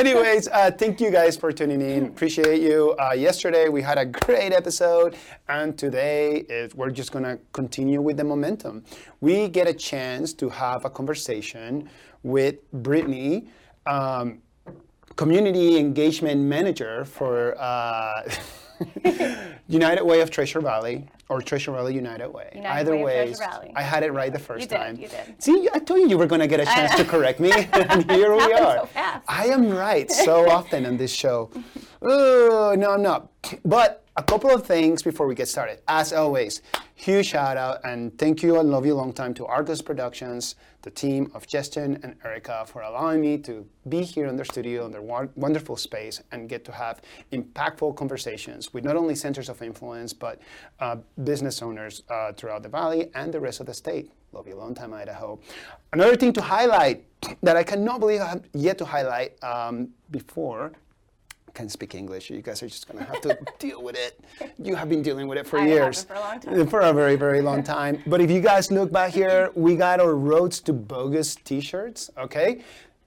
Anyways, uh, thank you guys for tuning in. Appreciate you. Uh, yesterday we had a great episode, and today is, we're just gonna continue with the momentum. We get a chance to have a conversation with Brittany. Um, community engagement manager for uh, United Way of Treasure Valley or Treasure Valley United Way. United Either Way I had it right the first You did, time. you did. See, I told you you were going to get a chance to correct me, and here we are. so. I am right so often on this show. Oh, no, I'm not. But a couple of things before we get started. As always, huge shout out and thank you and love you long time to Argos Productions, the team of Justin and Erica for allowing me to be here in their studio in their wonderful space and get to have impactful conversations with not only centers of influence but uh, business owners uh, throughout the valley and the rest of the state. Love you long time, Idaho. Another thing to highlight that I cannot believe I have yet to highlight um, before can't speak English. You guys are just gonna have to deal with it. You have been dealing with it for I haven't years. for a long time. For a very, very long time. But if you guys look back here, we got our Roads to Bogus T-shirts. Okay.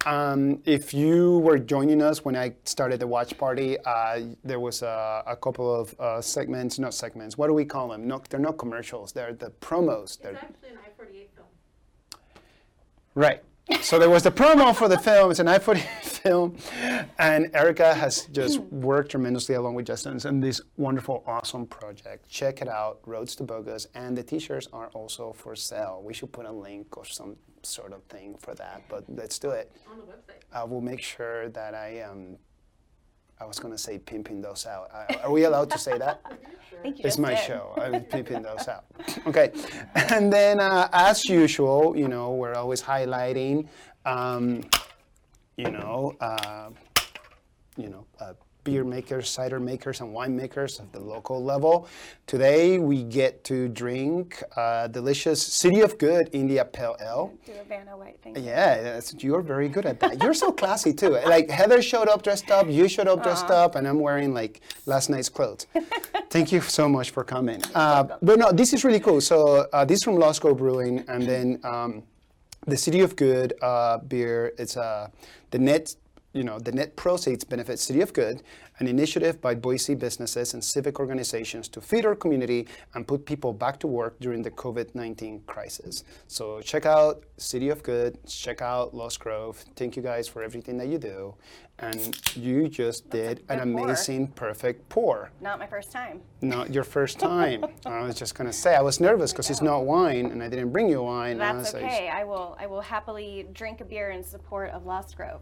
Um, if you were joining us when I started the watch party, uh, there was a, a couple of uh, segments, not segments. What do we call them? No, they're not commercials. They're the promos. They're, It's actually an I-48 film. Right. So there was the promo for the film. It's an iPhone film, and Erica has just worked tremendously along with Justin on this wonderful, awesome project. Check it out, Roads to Bogus, and the T-shirts are also for sale. We should put a link or some sort of thing for that, but let's do it. on the website. I will make sure that I um. I was gonna say pimping those out. Uh, Are we allowed to say that? I think you It's my did. show. I'm pimping those out. Okay. And then, uh, as usual, you know, we're always highlighting, um, you know, uh, you know, uh, beer makers, cider makers, and wine makers at the local level. Today, we get to drink uh, delicious City of Good India Pale Ale. Do a Vanna White thing. Yeah, you're very good at that. You're so classy too. Like Heather showed up dressed up, you showed up dressed up, and I'm wearing like last night's clothes. Thank you so much for coming. Uh, but no, this is really cool. So uh, this is from Lost Grove Brewing, and then um, the City of Good uh, beer. It's uh, the net. You know, the net proceeds benefit City of Good, an initiative by Boise businesses and civic organizations to feed our community and put people back to work during the COVID-19 crisis. So check out City of Good, check out Lost Grove. Thank you guys for everything that you do. And you just did an pour. amazing, perfect pour. Not my first time. Not your first time. I was just gonna say I was nervous because it's not wine, and I didn't bring you wine. and I That's like, okay. I will. I will happily drink a beer in support of Lost Grove.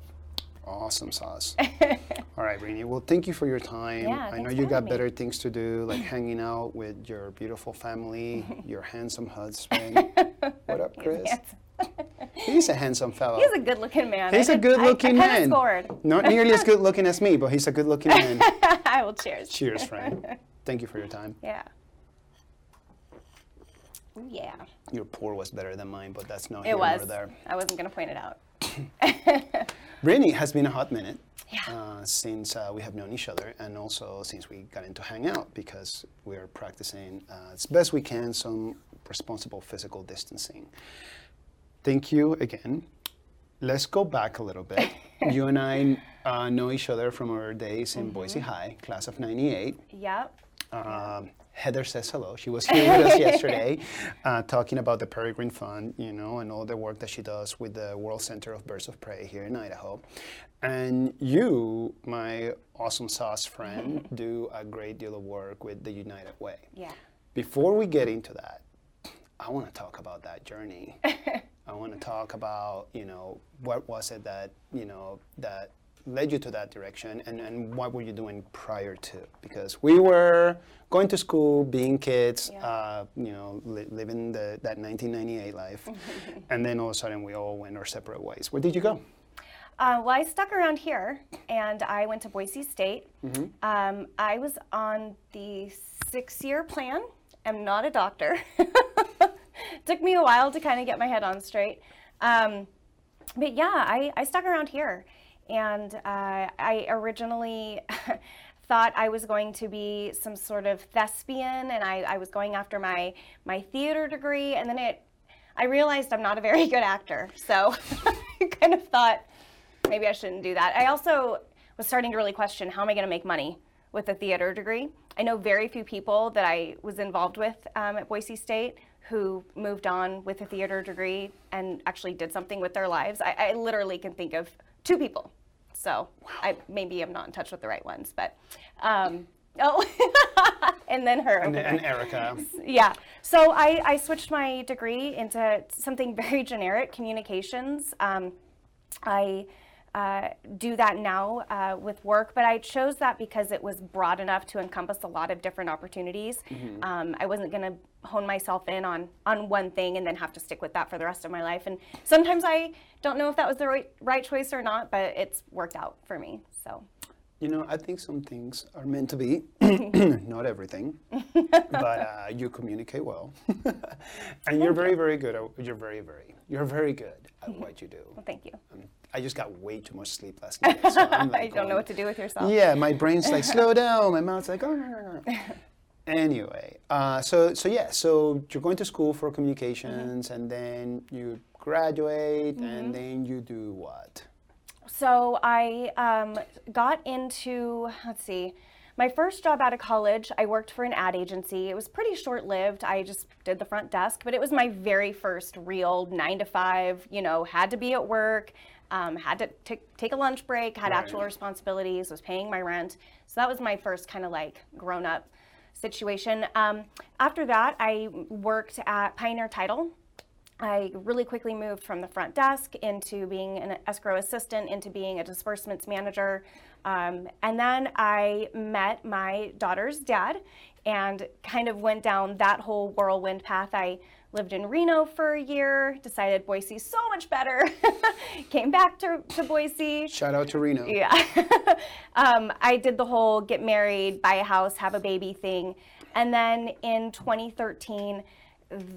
Awesome sauce. All right, Rainey. Well, thank you for your time. Yeah, I know you got me. better things to do, like hanging out with your beautiful family, your handsome husband. what up, Chris? He's a handsome fellow. He's a good-looking man. He's I a good-looking man. Scored. Not nearly as good looking as me, but he's a good-looking man. I will cheers. Cheers, friend. Thank you for your time. Yeah. Yeah. Your pour was better than mine, but that's not It here was. nor there. I wasn't gonna point it out. Brittany has been a hot minute Yeah. uh, since uh, we have known each other, and also since we got into hang out because we're practicing uh, as best we can some responsible physical distancing. Thank you again. Let's go back a little bit. you and I uh, know each other from our days in Boise High, class of '98. Yep. Um, Heather says hello. She was here with us yesterday, uh, talking about the Peregrine Fund, you know, and all the work that she does with the World Center of Birds of Prey here in Idaho. And you, my awesome sauce friend, do a great deal of work with the United Way. Yeah. Before we get into that, I want to talk about that journey. I want to talk about, you know, what was it that, you know, that led you to that direction and, and what were you doing prior to? Because we were going to school, being kids, Yeah. uh, you know, li- living the, that 1998 life. and then all of a sudden we all went our separate ways. Where did you go? Uh, well, I stuck around here, and I went to Boise State. Mm-hmm. Um, I was on the six-year plan. I'm not a doctor. Took me a while to kind of get my head on straight. Um, but yeah, I, I stuck around here, and uh, I originally thought I was going to be some sort of thespian, and I, I was going after my my theater degree, and then it. I realized I'm not a very good actor, so I kind of thought, maybe I shouldn't do that. I also was starting to really question how am I going to make money with a theater degree. I know very few people that I was involved with um, at Boise State who moved on with a theater degree and actually did something with their lives. I, I literally can think of two people. So I maybe I'm not in touch with the right ones, but um, oh, and then her. And, and. Erica. Yeah. So I, I switched my degree into something very generic, communications. Um, I uh, do that now uh, with work, but I chose that because it was broad enough to encompass a lot of different opportunities. Um, I wasn't going to hone myself in on on one thing and then have to stick with that for the rest of my life. And sometimes I don't know if that was the right right choice or not, but it's worked out for me. So. You know, I think some things are meant to be, not everything, but uh, you communicate well, and you're very, very good. At, you're very, very, you're very good at what you do. Well, thank you. Um, I just got way too much sleep last night. So I'm like I don't know what to do with yourself. Yeah, my brain's like slow down. My mouth's like. "Oh, no, no, no." Anyway, uh, so so yeah, so you're going to school for communications, Mm-hmm. and then you graduate, and then you do what? So I um, got into, let's see, my first job out of college, I worked for an ad agency. It was pretty short lived. I just did the front desk, but it was my very first real nine to five, you know, had to be at work, um, had to t- take a lunch break, had Right. actual responsibilities, was paying my rent. So that was my first kind of like grown up situation. Um, after that, I worked at Pioneer Title. I really quickly moved from the front desk into being an escrow assistant, into being a disbursements manager. Um, and then I met my daughter's dad and kind of went down that whole whirlwind path. I lived in Reno for a year, decided Boise's so much better, came back to, to Boise. Shout out to Reno. Yeah. um, I did the whole get married, buy a house, have a baby thing. And then in 2013,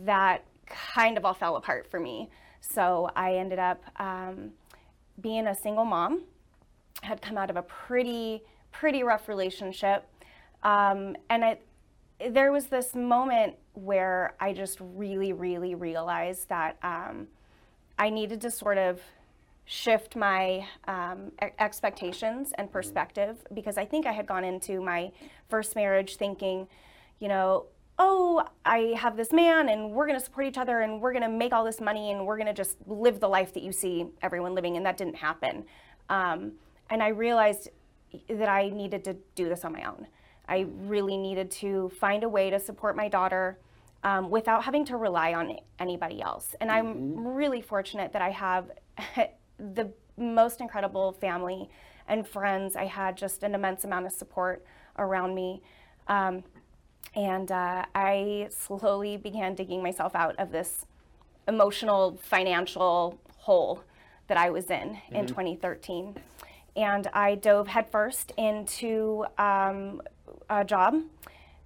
that kind of all fell apart for me. So I ended up um, being a single mom, had come out of a pretty, pretty rough relationship. Um, and it, there was this moment where I just really, really realized that um, I needed to sort of shift my um, expectations and perspective because I think I had gone into my first marriage thinking, you know, oh, I have this man and we're going to support each other and we're going to make all this money and we're going to just live the life that you see everyone living. And that didn't happen. Um, and I realized that I needed to do this on my own. I really needed to find a way to support my daughter um, without having to rely on anybody else. And I'm really fortunate that I have the most incredible family and friends. I had just an immense amount of support around me. Um, and uh, I slowly began digging myself out of this emotional, financial hole that I was in in 2013. And I dove headfirst into um, a job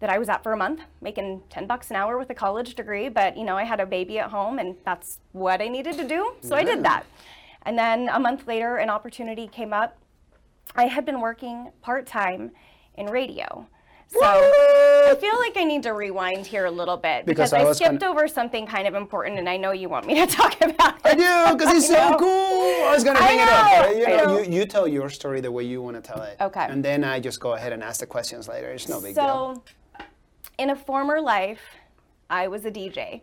that I was at for a month, making 10 bucks an hour with a college degree. But, you know, I had a baby at home and that's what I needed to do. So I did that. And then a month later, an opportunity came up. I had been working part time in radio. So I feel like I need to rewind here a little bit Because because, I I, skipped gonna- over something kind of important, and I know you want me to talk about it. I do, because it's so know. cool. I was gonna bring it up. but, You, know, know. You, you tell your story the way you want to tell it. Okay. And then I just go ahead and ask the questions later. It's no big deal. So, in a former life, I was a DJ,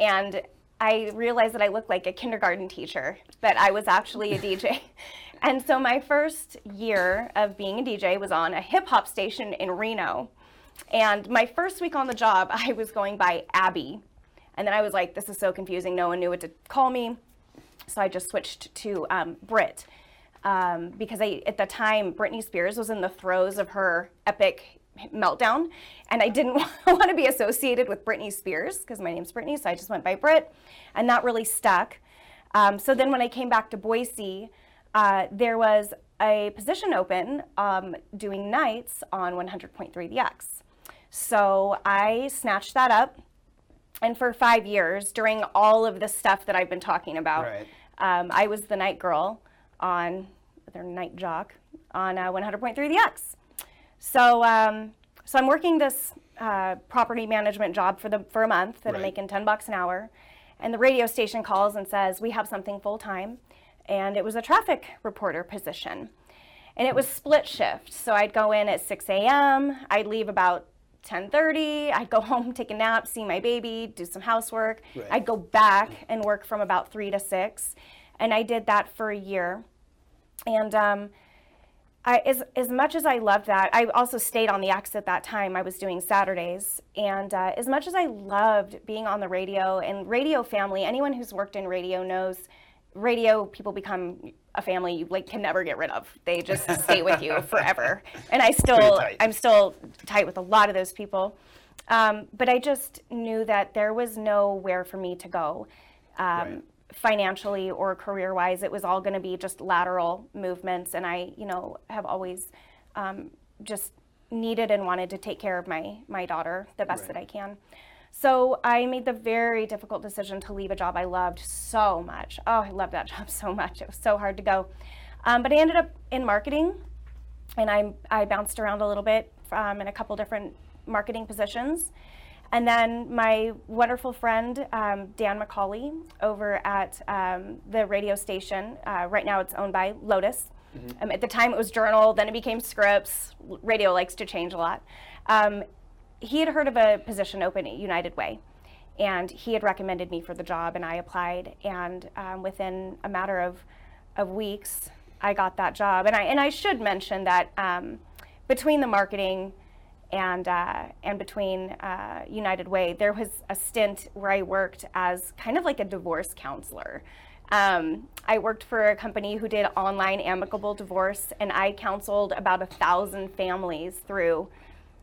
and I realized that I looked like a kindergarten teacher, but I was actually a DJ. And so, my first year of being a DJ was on a hip hop station in Reno. And my first week on the job, I was going by Abby. And then I was like, this is so confusing. No one knew what to call me. So I just switched to um, Brit. Um, because I, at the time, Britney Spears was in the throes of her epic meltdown. And I didn't want to be associated with Britney Spears because my name's Britney. So I just went by Brit. And that really stuck. Um, so then when I came back to Boise, uh, there was a position open um, doing nights on 100.3 The X. So I snatched that up. And for five years, during all of the stuff that I've been talking about, Right. um, I was the night girl on, their night jock on uh, 100.3 The X. So, um, so I'm working this uh, property management job for the for a month that I'm making 10 bucks an hour, and the radio station calls and says we have something full time, and it was a traffic reporter position. And it was split shift. So I'd go in at 6 a.m., I'd leave about 10:30. I'd go home, take a nap, see my baby, do some housework. Right. I'd go back and work from about three to six, and I did that for a year. And um, I, as as much as I loved that, I also stayed on the X at that time. I was doing Saturdays, and uh, as much as I loved being on the radio and radio family, anyone who's worked in radio knows radio people become a family you like can never get rid of. They just stay with you forever. And I still. I'm still tight with a lot of those people. Um, but I just knew that there was nowhere for me to go. Um, Right. financially or career wise it was all going to be just lateral movements and i you know have always um, just needed and wanted to take care of my my daughter the best Right. that i can so i made the very difficult decision to leave a job i loved so much oh i loved that job so much it was so hard to go um, but i ended up in marketing and I, I bounced around a little bit um, in a couple different marketing positions. And then my wonderful friend, um, Dan McCauley, over at um, the radio station, uh, right now it's owned by Lotus. Um, at the time it was Journal, then it became Scripps. Radio likes to change a lot. He had heard of a position open at United Way. And he had recommended me for the job, and I applied. And um, within a matter of, of weeks, I got that job. And I, and I should mention that um, between the marketing and, uh, and between uh, United Way, there was a stint where I worked as kind of like a divorce counselor. Um, I worked for a company who did online amicable divorce, and I counseled about a thousand families through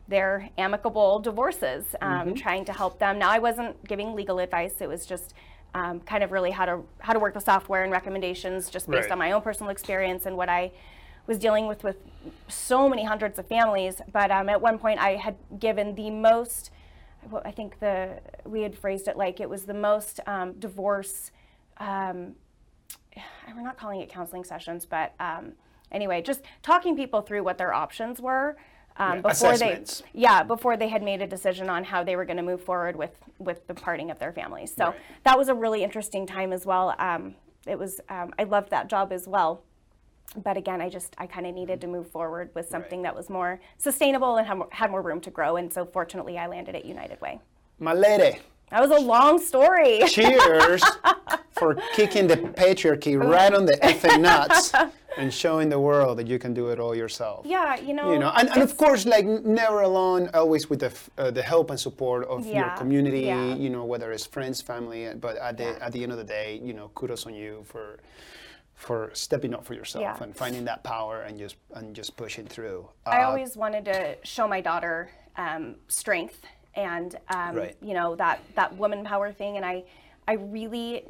their amicable divorces, um, trying to help them. Now, I wasn't giving legal advice; it was just um, kind of really how to how to work the software and recommendations, just based Right. on my own personal experience and what I was dealing with with so many hundreds of families. But um, at one point, I had given the most. well, I think the we had phrased it like it was the most um, divorce. Um, we're not calling it counseling sessions, but um, anyway, just talking people through what their options were um, Right, before they, yeah, before they had made a decision on how they were going to move forward with with the parting of their families. So Right. that was a really interesting time as well. Um, it was um, I loved that job as well. But again, I just I kind of needed to move forward with something that was more sustainable and had more, had more room to grow. And so fortunately, I landed at United Way. My lady, That was a long story. cheers for kicking the patriarchy right on the effing nuts and showing the world that you can do it all yourself. Yeah, you know. You know, and, and of course, like never alone, always with the uh, the help and support of your community. yeah. You know, whether it's friends, family, uh, but at the at the end of the day, you know, kudos on you for for stepping up for yourself Yeah. and finding that power and just and just pushing through. I Uh, always wanted to show my daughter um, strength and um, Right. you know that that woman power thing, and I I really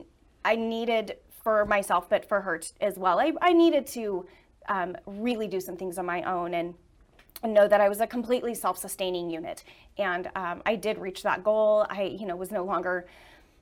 I needed for myself, but for her t- as well. I, I needed to um, really do some things on my own and and know that I was a completely self-sustaining unit. And um, I did reach that goal. I, you know, was no longer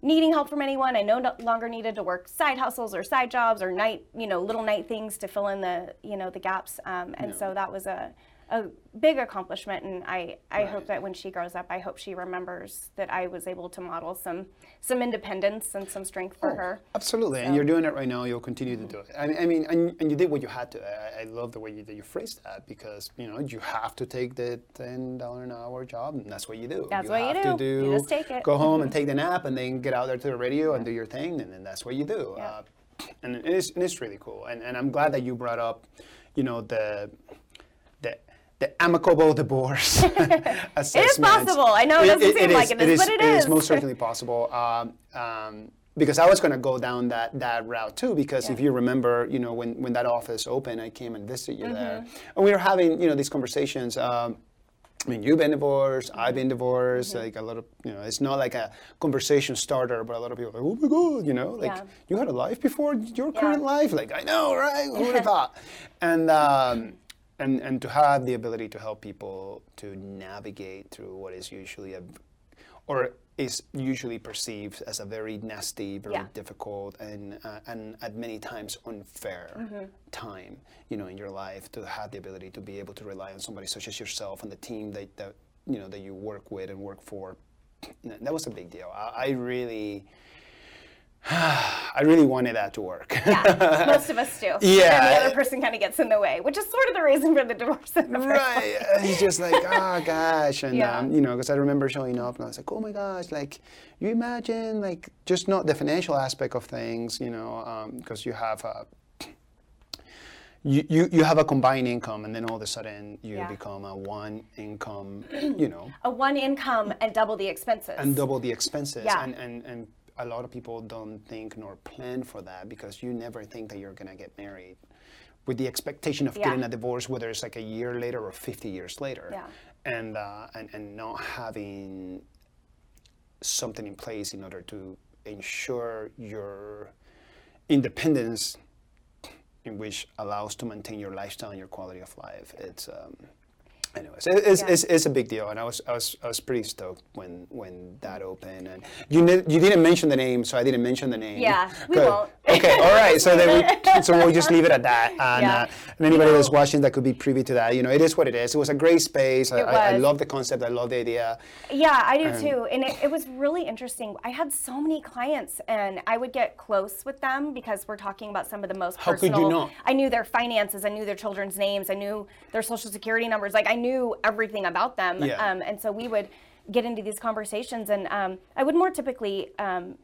needing help from anyone. I no no longer needed to work side hustles or side jobs or night, you know, little night things to fill in the, you know, the gaps. Um, and so that was a, a big accomplishment. And I, I hope that when she grows up, I hope she remembers that I was able to model some, some independence and some strength for her. Absolutely, and you're doing it right now. You'll continue to do it. I mean, I mean and, and you did what you had to. I, I love the way you, that you phrased that because you know you have to take the ten dollar an hour job, and that's what you do. That's what you have do. To You just take it. Go home and take the nap, and then get out there to the radio and do your thing, and then that's what you do. Yeah. Uh, and it is, and it's really cool. And, and I'm glad that you brought up, you know, the the amicable divorce assessment. possible. I know it doesn't seem like it is, but it It is. is most certainly possible. Um, um, because I was going to go down that, that route too. Because if you remember, you know, when, when that office opened, I came and visited you there, Mm-hmm. and we were having, you know, these conversations. Um, I mean, you've been divorced, I've been divorced. Mm-hmm. Like a lot of, you know, it's not like a conversation starter, but a lot of people are like, oh my god, you know, like Yeah. you had a life before your Yeah. current life. Like I know, right? Who would have thought? And um, and and to have the ability to help people to navigate through what is usually a, or is usually perceived as a very nasty, very Yeah. difficult, and uh, and at many times unfair Mm-hmm. time, you know, in your life to have the ability to be able to rely on somebody such as yourself and the team that, that you know that you work with and work for. That was a big deal. I, I really. I really wanted that to work. Yeah, most of us do. Yeah. And the other person kind of gets in the way, which is sort of the reason for the divorce. in the first right. Uh, He's just like, oh gosh, and Yeah. um, you know, because I remember showing up and I was like, oh my gosh, like, you imagine like just not the financial aspect of things, you know, because you have a. You, you, you have a combined income and then all of a sudden you Yeah. become a one income you know A one income and double the expenses. and double the expenses Yeah. and, and and a lot of people don't think nor plan for that because you never think that you're going to get married with the expectation of Yeah. getting a divorce whether it's like a year later or 50 years later Yeah. and, uh, and and not having something in place in order to ensure your independence in which allows to maintain your lifestyle and your quality of life it's um, anyways it's, Yeah. it's, it's a big deal and I was, I was I was pretty stoked when when that opened and you ne- you didn't mention the name so I didn't mention the name Yeah, we Good. won't. Okay all right so then we so we'll just leave it at that and, Yeah. uh, and anybody You that's watching that could be privy to that you know it is what it is it was a great space I, I, I love the concept I love the idea Yeah, I do too. And it, it was really interesting. I had so many clients, and I would get close with them because we're talking about some of the most How could you personal. not? I knew their finances. I knew their children's names. I knew their social security numbers. Like I knew everything about them. Yeah. Um, and so we would get into these conversations, and um, I would more typically. Um,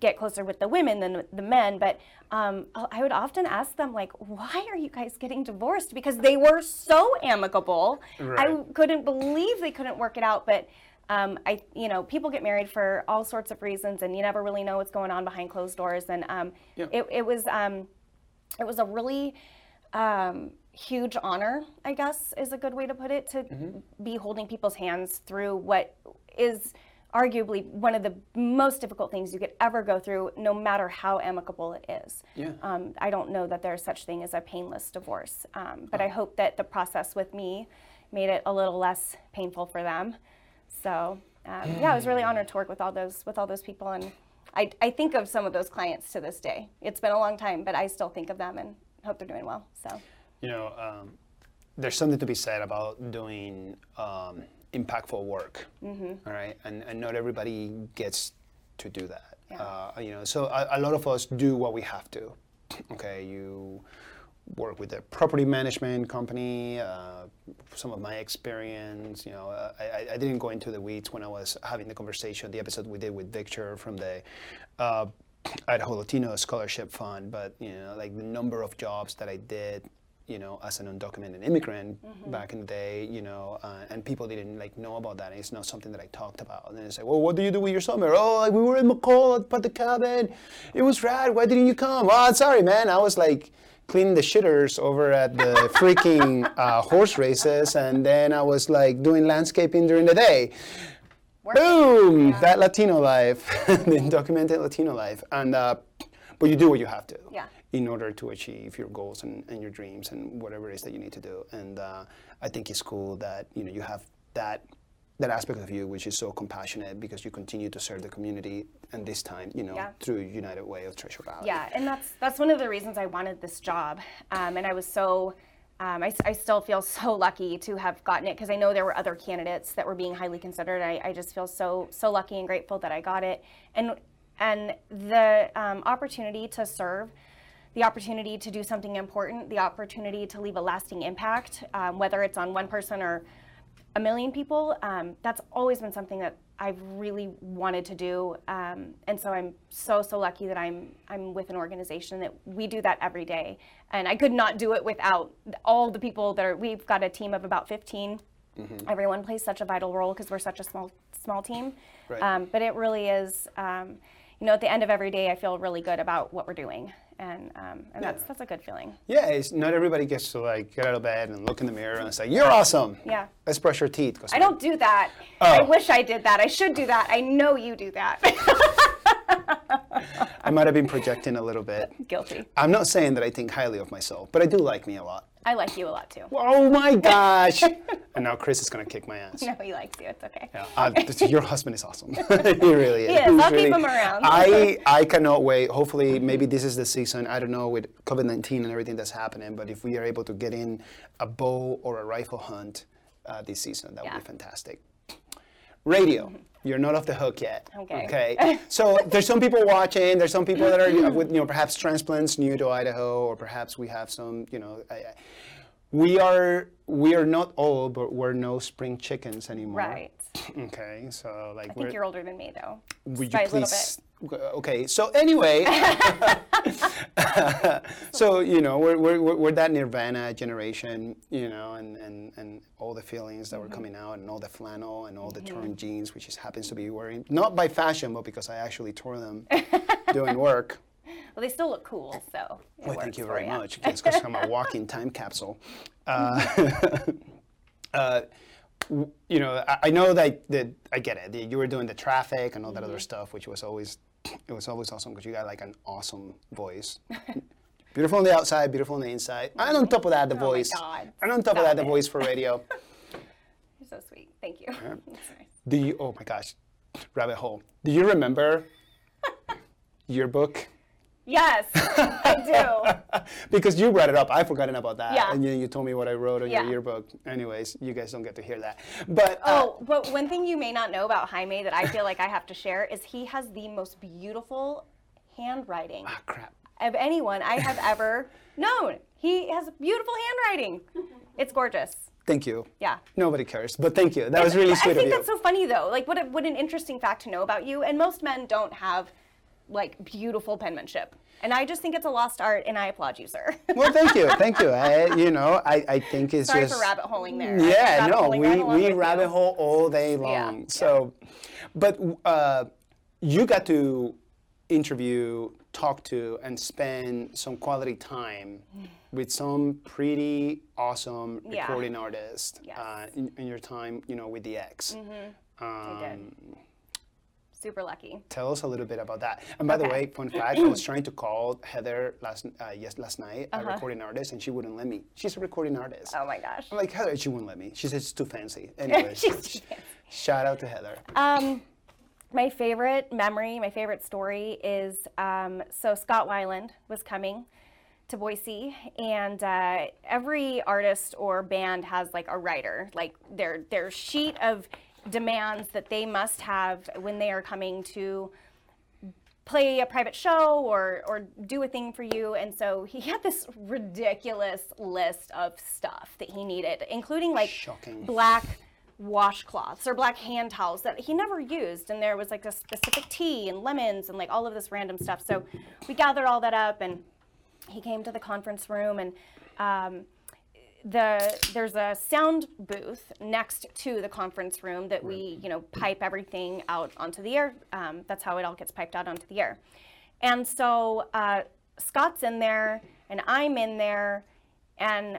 get closer with the women than the men but um, i would often ask them like why are you guys getting divorced because they were so amicable i couldn't believe they couldn't work it out but um, I, you know, people get married for all sorts of reasons, and you never really know what's going on behind closed doors. And um, Yeah. it, it was, um, it was a really um, huge honor, I guess, is a good way to put it, to be holding people's hands through what is arguably one of the most difficult things you could ever go through, no matter how amicable it is. Yeah. Um, I don't know that there's such thing as a painless divorce, um, but I hope that the process with me made it a little less painful for them. So um, yeah, I was really honored to work with all those with all those people, and I, I think of some of those clients to this day. It's been a long time, but I still think of them and hope they're doing well. So you know, um, there's something to be said about doing um, impactful work, Mm-hmm. all right? And, and not everybody gets to do that. Yeah. Uh, you know, so a, a lot of us do what we have to. Okay, you work with a property management company. Uh, some of my experience, you know, uh, I, I- I didn't go into the weeds when I was having the conversation, the episode we did with Victor from the uh, Idaho Latino Scholarship Fund, but you know, like the number of jobs that I did, you know, as an undocumented immigrant back in the day, you know, uh, and people didn't like know about that. And it's not something that I talked about. And then it's like, well, what do you do with your summer? Oh, like we were in McCall at the cabin. It was rad. Why didn't you come? Oh, sorry, man. I was like cleaning the shitters over at the freaking uh, horse races, and then I was like doing landscaping during the day. Working. Boom! That Latino life, the undocumented Latino life, and uh, but you do what you have to Yeah. In order to achieve your goals and, and your dreams and whatever it is that you need to do. And uh, I think it's cool that you know you have that that aspect of you which is so compassionate because you continue to serve the community and this time you know Yeah. through United Way of Treasure Valley. Yeah, and that's that's one of the reasons I wanted this job, um, and I was so. Um, I, I still feel so lucky to have gotten it because I know there were other candidates that were being highly considered. I, I just feel so so lucky and grateful that I got it, and and the um, opportunity to serve, the opportunity to do something important, the opportunity to leave a lasting impact, um, whether it's on one person or a million people. Um, that's always been something that I've really wanted to do, um, and so I'm so so lucky that I'm I'm with an organization that we do that every day, and I could not do it without all the people that are. We've got a team of about 15. Everyone plays such a vital role because we're such a small small team, Right. um, but it really is. You know, at the end of every day, I feel really good about what we're doing, and um, and that's that's a good feeling. Yeah, it's not everybody gets to like get out of bed and look in the mirror and say, "You're awesome." Yeah. Let's brush your teeth. I don't do that. I Oh. wish I did that. I should do that. I know you do that. I might have been projecting a little bit. Guilty. I'm not saying that I think highly of myself, but I do like me a lot. I like you a lot too. Oh my gosh! and now Chris is gonna kick my ass. No, he likes you. It's okay. Yeah, uh, your husband is awesome. he really is. He's I'll keep him around. I, I cannot wait. Hopefully, maybe this is the season. I don't know with COVID 19 and everything that's happening, but if we are able to get in a bow or a rifle hunt uh, this season, that would be fantastic. Radio. You're not off the hook yet. Okay. Okay. So there's some people watching. There's some people that are with you know perhaps transplants new to Idaho, or perhaps we have some you know. I, I- we are we are not old, but we're no spring chickens anymore. Right. Okay. So like I think you're older than me, though. Would you a little please? Okay. So anyway, so you know we're, we're, we're that Nirvana generation, you know, and, and, and all the feelings that were coming out, and all the flannel, and all the torn jeans, which just happens to be wearing not by fashion, but because I actually tore them doing work. Well, they still look cool, so. Well, thank you very ya. much. It's because I'm a walking time capsule. Uh, uh, w- you know, I, I know that, that I get it. You were doing the traffic and all that Mm-hmm. other stuff, which was always it was always awesome because you got like an awesome voice. beautiful on the outside, beautiful on the inside, and on top of that, the Oh voice. And on top of Stop that, the voice for radio. You're so sweet. Thank you. Nice. Do you? Oh my gosh, rabbit hole. Do you remember your book? Yes, I do. because you brought it up. I've forgotten about that. Yeah. And you, you told me what I wrote on Yeah. your yearbook. Anyways, you guys don't get to hear that. But uh, Oh, but one thing you may not know about Jaime that I feel like I have to share is he has the most beautiful handwriting ah, crap. of anyone I have ever known. He has beautiful handwriting. It's gorgeous. Thank you. Yeah. Nobody cares, but thank you. That was really sweet of you. I think that's so funny though. Like what a, what an interesting fact to know about you. And most men don't have like beautiful penmanship. And I just think it's a lost art and I applaud you, sir. well, thank you, thank you. I, you know, I, I think it's Sorry just. for rabbit holing there. Yeah, no, we, we rabbit you. hole all day long. yeah. So, but uh, you got to interview, talk to, and spend some quality time with some pretty awesome Yeah. recording artists Yes. uh, in, in your time, you know, with the X. I Um, did. Super lucky. Tell us a little bit about that. And by the way, fun fact: I was trying to call Heather last uh, yes last night, Uh-huh. a recording artist, and she wouldn't let me. She's a recording artist. Oh my gosh. I'm like Heather, she wouldn't let me. She says it's too fancy. Anyways, She's shout out to Heather. Um, my favorite memory, my favorite story is um, so Scott Weiland was coming to Boise, and uh, every artist or band has like a writer, like their their sheet of demands that they must have when they are coming to play a private show or or do a thing for you. And so he had this ridiculous list of stuff that he needed including like Shocking. black washcloths or black hand towels that he never used. And there was like a specific tea and lemons and like all of this random stuff. So we gathered all that up and he came to the conference room and um, the there's a sound booth next to the conference room that we you know pipe everything out onto the air. Um, that's how it all gets piped out onto the air. And so uh, scott's in there and i'm in there and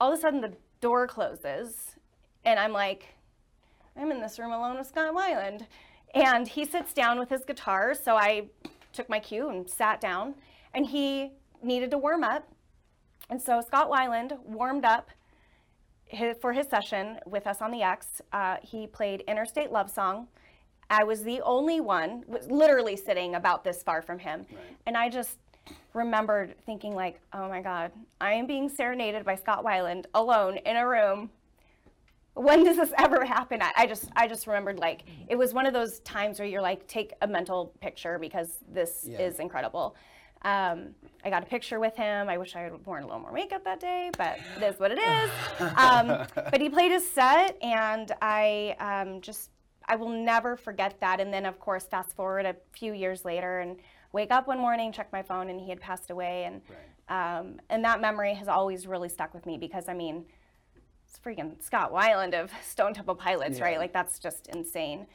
all of a sudden the door closes and i'm like i'm in this room alone with scott weiland. And he sits down with his guitar so i took my cue and sat down and he needed to warm up and so Scott Weiland warmed up his, for his session with us on the X. Uh, he played Interstate Love Song. I was the only one, was literally sitting about this far from him. And I just remembered thinking like, oh my God, I am being serenaded by Scott Weiland alone in a room. When does this ever happen? I, I just I just remembered like it was one of those times where you're like, take a mental picture because this Yeah. is incredible. Um, I got a picture with him. I wish I had worn a little more makeup that day, but it is what it is. Um, but he played his set, and I um, just, I will never forget that. And then, of course, fast forward a few years later and wake up one morning, check my phone, and he had passed away. And, um, and that memory has always really stuck with me because, I mean, it's freaking Scott Weiland of Stone Temple Pilots, Yeah. right? Like, that's just insane.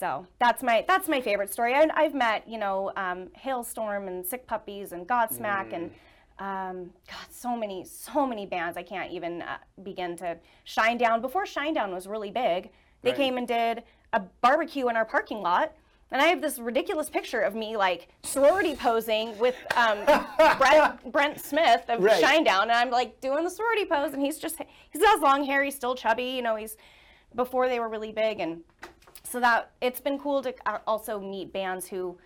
So that's my that's my favorite story. I, I've met you know um, Halestorm and Sick Puppies and Godsmack and um, God so many so many bands I can't even uh, begin to. Shinedown. before Shinedown was really big. They Right. came and did a barbecue in our parking lot. And I have this ridiculous picture of me like sorority posing with um, Brent, Brent Smith of Right. Shinedown, and I'm like doing the sorority pose, and he's just he's got his long hair, he's still chubby, you know, he's before they were really big, and so that it's been cool to uh, also meet bands who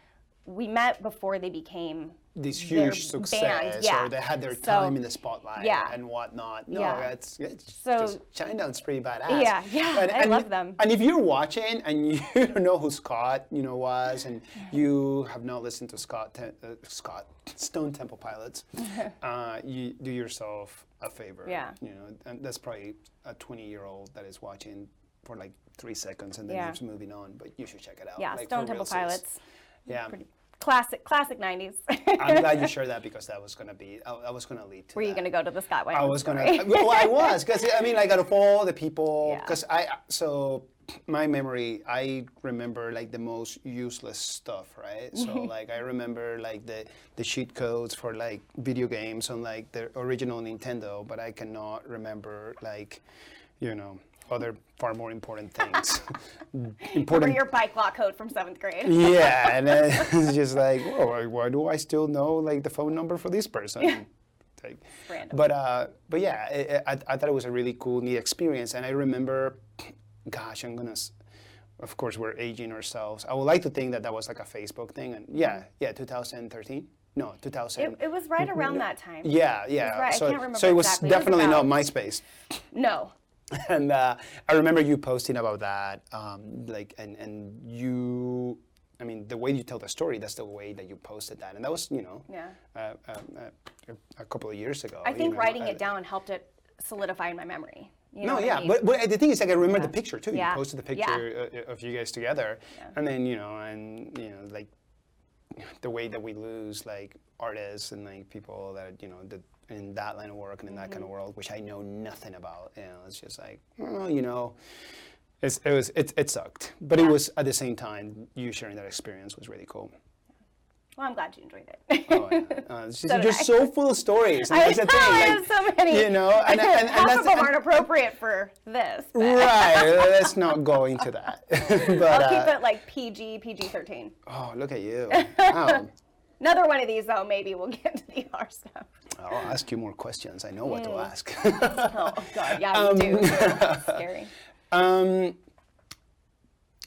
we met before they became this their huge success, yeah. or they had their So- time in the spotlight yeah. and whatnot. No, Yeah. it's, it's So- just Shinedown's pretty badass. Yeah, yeah, I love them. And if you're watching and you don't know who Scott, you know, was, and you have not listened to Scott, uh, Scott Stone Temple Pilots, uh, you do yourself a favor. Yeah. You know, and that's probably a 20-year-old that is watching for like three seconds and then Yeah. moving on. But you should check it out. yeah like, Stone Temple. Pilots. Yeah. Classic, classic '90s. I'm glad you shared that because that was gonna be, I, I was gonna lead to Were you going to go to the Scott Weiland I was story? gonna. Well, I was because I mean, like out of all the people, Yeah. because I so my memory, I remember like the most useless stuff, right? So mm-hmm. like I remember like the the cheat codes for like video games on like the original Nintendo, but I cannot remember like, you know, other far more important things. Or important your bike lock code from seventh grade. yeah, and it's just like, whoa, why do I still know like the phone number for this person? Like, Random. but uh, but yeah, it, I, I thought it was a really cool, neat experience, and I remember, gosh, I'm gonna, of course, we're aging ourselves. I would like to think that that was like a Facebook thing, and yeah, yeah, 2013, no, 2000. It, it was right around that time. yeah, yeah. right, I So, can't remember so it was exactly. It was definitely not MySpace. No. and uh, I remember you posting about that, um, like, and and you, I mean, the way you tell the story, that's the way that you posted that, and that was, you know, Yeah. uh, um, uh, a couple of years ago. I you think know, writing uh, it down helped it solidify in my memory. You know No, what I yeah, mean? but, but the thing is, like, I remember the picture too. Yeah. You posted the Yeah. picture uh, of you guys together, and then you know, and you know, like the way that we lose like artists and like people that you know that in that line of work and in that Mm-hmm. kind of world, which I know nothing about. You know, it's just like, oh, you know, it's, it was it, it sucked, but it was at the same time you sharing that experience was really cool. well, I'm glad you enjoyed it. Oh, yeah. uh, just, So you're so full of stories. And I that's the thing, I like, have so many. You know, and, and, and Half that's and- aren't appropriate for this. But right. Let's not go into that. but I'll uh, keep it like PG, PG-13. oh, look at you! Wow. Another one of these, though, maybe we'll get to the R stuff. I'll ask you more questions. I know what to ask. Oh, God, yeah, you do. Scary. um,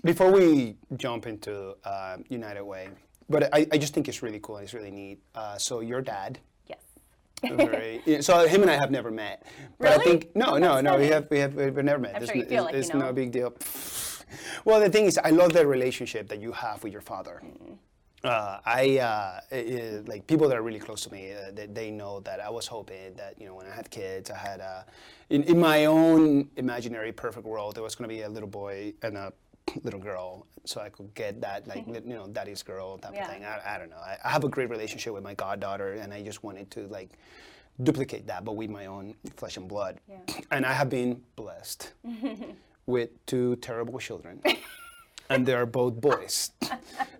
before we jump into uh, United Way, but I, I just think it's really cool and it's really neat. Uh, so your dad. Yes. Very, so him and I have never met. But I Really? think no, no, no. We have we have we've never met. I'm There's sure you feel it's, like it's you no big deal. Well, the thing is, I love the relationship that you have with your father. Uh, I uh, i- i- like people that are really close to me. Uh, they, they know that I was hoping that you know when I had kids, I had uh, in in my own imaginary perfect world, there was going to be a little boy and a little girl, so I could get that like li- you know daddy's girl type Yeah. of thing. I, I don't know. I, I have a great relationship with my goddaughter, and I just wanted to like duplicate that, but with my own flesh and blood. Yeah. And I have been blessed with two terrible children. and they are both boys.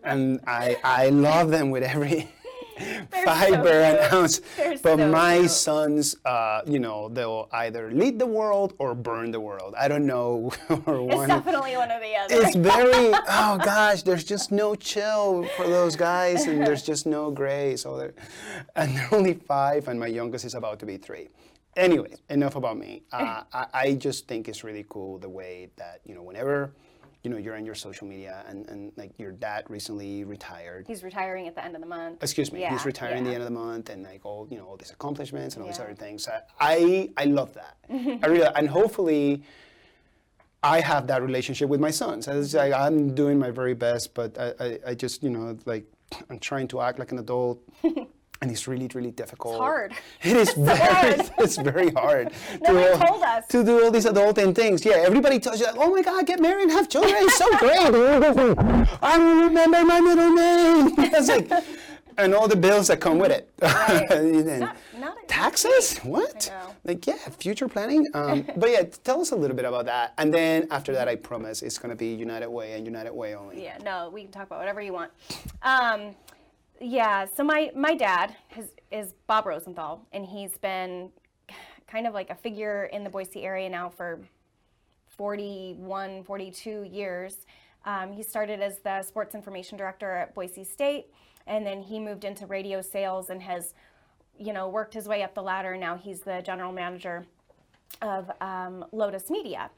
and I, I love them with every fiber and ounce. They're But so my cute. sons, uh, you know, they'll either lead the world or burn the world. I don't know. or It's one. definitely one or the other. It's very oh gosh, there's just no chill for those guys, and there's just no gray. So they're, and they're only five, and my youngest is about to be three. Anyways, enough about me. Uh, I, I just think it's really cool the way that you know whenever you know you're on your social media and, and like your dad recently retired. He's retiring at the end of the month. Excuse me, Yeah, he's retiring at the end of the month, and like all you know all these accomplishments and all these other things. I I, I love that. I really and hopefully. I have that relationship with my sons. It's like I'm doing my very best, but I, I, I just, you know, like I'm trying to act like an adult, and it's really, really difficult. it's hard. It is very, hard. it's very hard. Nobody to, told us. to do all these adulting things. Yeah, everybody tells you, oh my God, get married and have children. It's so great. I don't remember my middle name. It's like, and all the bills that come with it. Right. And Not, not taxes? What? Like, yeah, future planning. Um, but yeah, tell us a little bit about that. And then after that, I promise it's going to be United Way and United Way only. Yeah, no, we can talk about whatever you want. Um, yeah, so my my dad is, is Bob Rosenthal, and he's been kind of like a figure in the Boise area now for 41, 42 years. Um, he started as the sports information director at Boise State, and then he moved into radio sales and has, you know, worked his way up the ladder. Now he's the general manager of um, Lotus Media.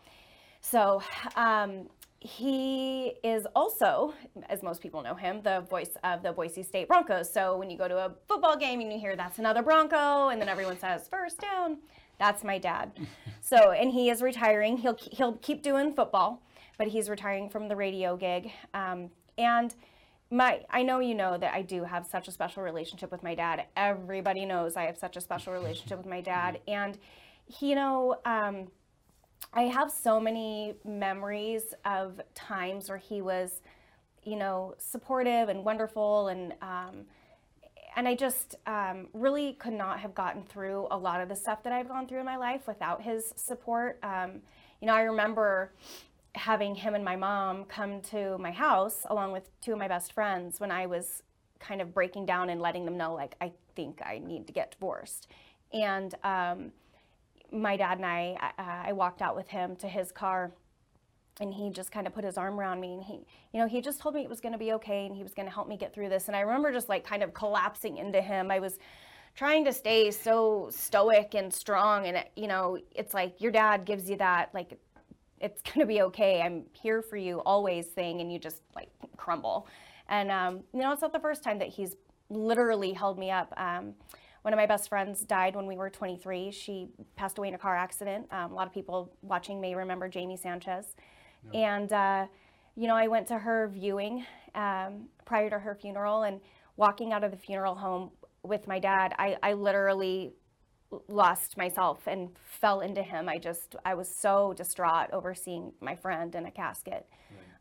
So um, he is also, as most people know him, the voice of the Boise State Broncos. So when you go to a football game and you hear that's another Bronco, and then everyone says first down, that's my dad. so and he is retiring. He'll he'll keep doing football, but he's retiring from the radio gig. Um, and my I know you know that I do have such a special relationship with my dad. Everybody knows I have such a special relationship with my dad, and he, you know. Um, I have so many memories of times where he was, you know, supportive and wonderful, and um, and I just um, really could not have gotten through a lot of the stuff that I've gone through in my life without his support. Um, you know, I remember having him and my mom come to my house along with two of my best friends when I was kind of breaking down and letting them know, like, I think I need to get divorced, and um, my dad and I, uh, I walked out with him to his car and he just kind of put his arm around me and he you know he just told me it was going to be okay and he was going to help me get through this. And i remember just like kind of collapsing into him. I was trying to stay so stoic and strong and you know it's like your dad gives you that like it's going to be okay. I'm here for you always thing and you just like crumble. And um, you know it's not the first time that he's literally held me up. Um, one of my best friends died when we were 23. She passed away in a car accident. Um, a lot of people watching may remember Jamie Sanchez. No. And, uh, you know, I went to her viewing um, prior to her funeral and walking out of the funeral home with my dad, I, I literally lost myself and fell into him. I just, I was so distraught over seeing my friend in a casket.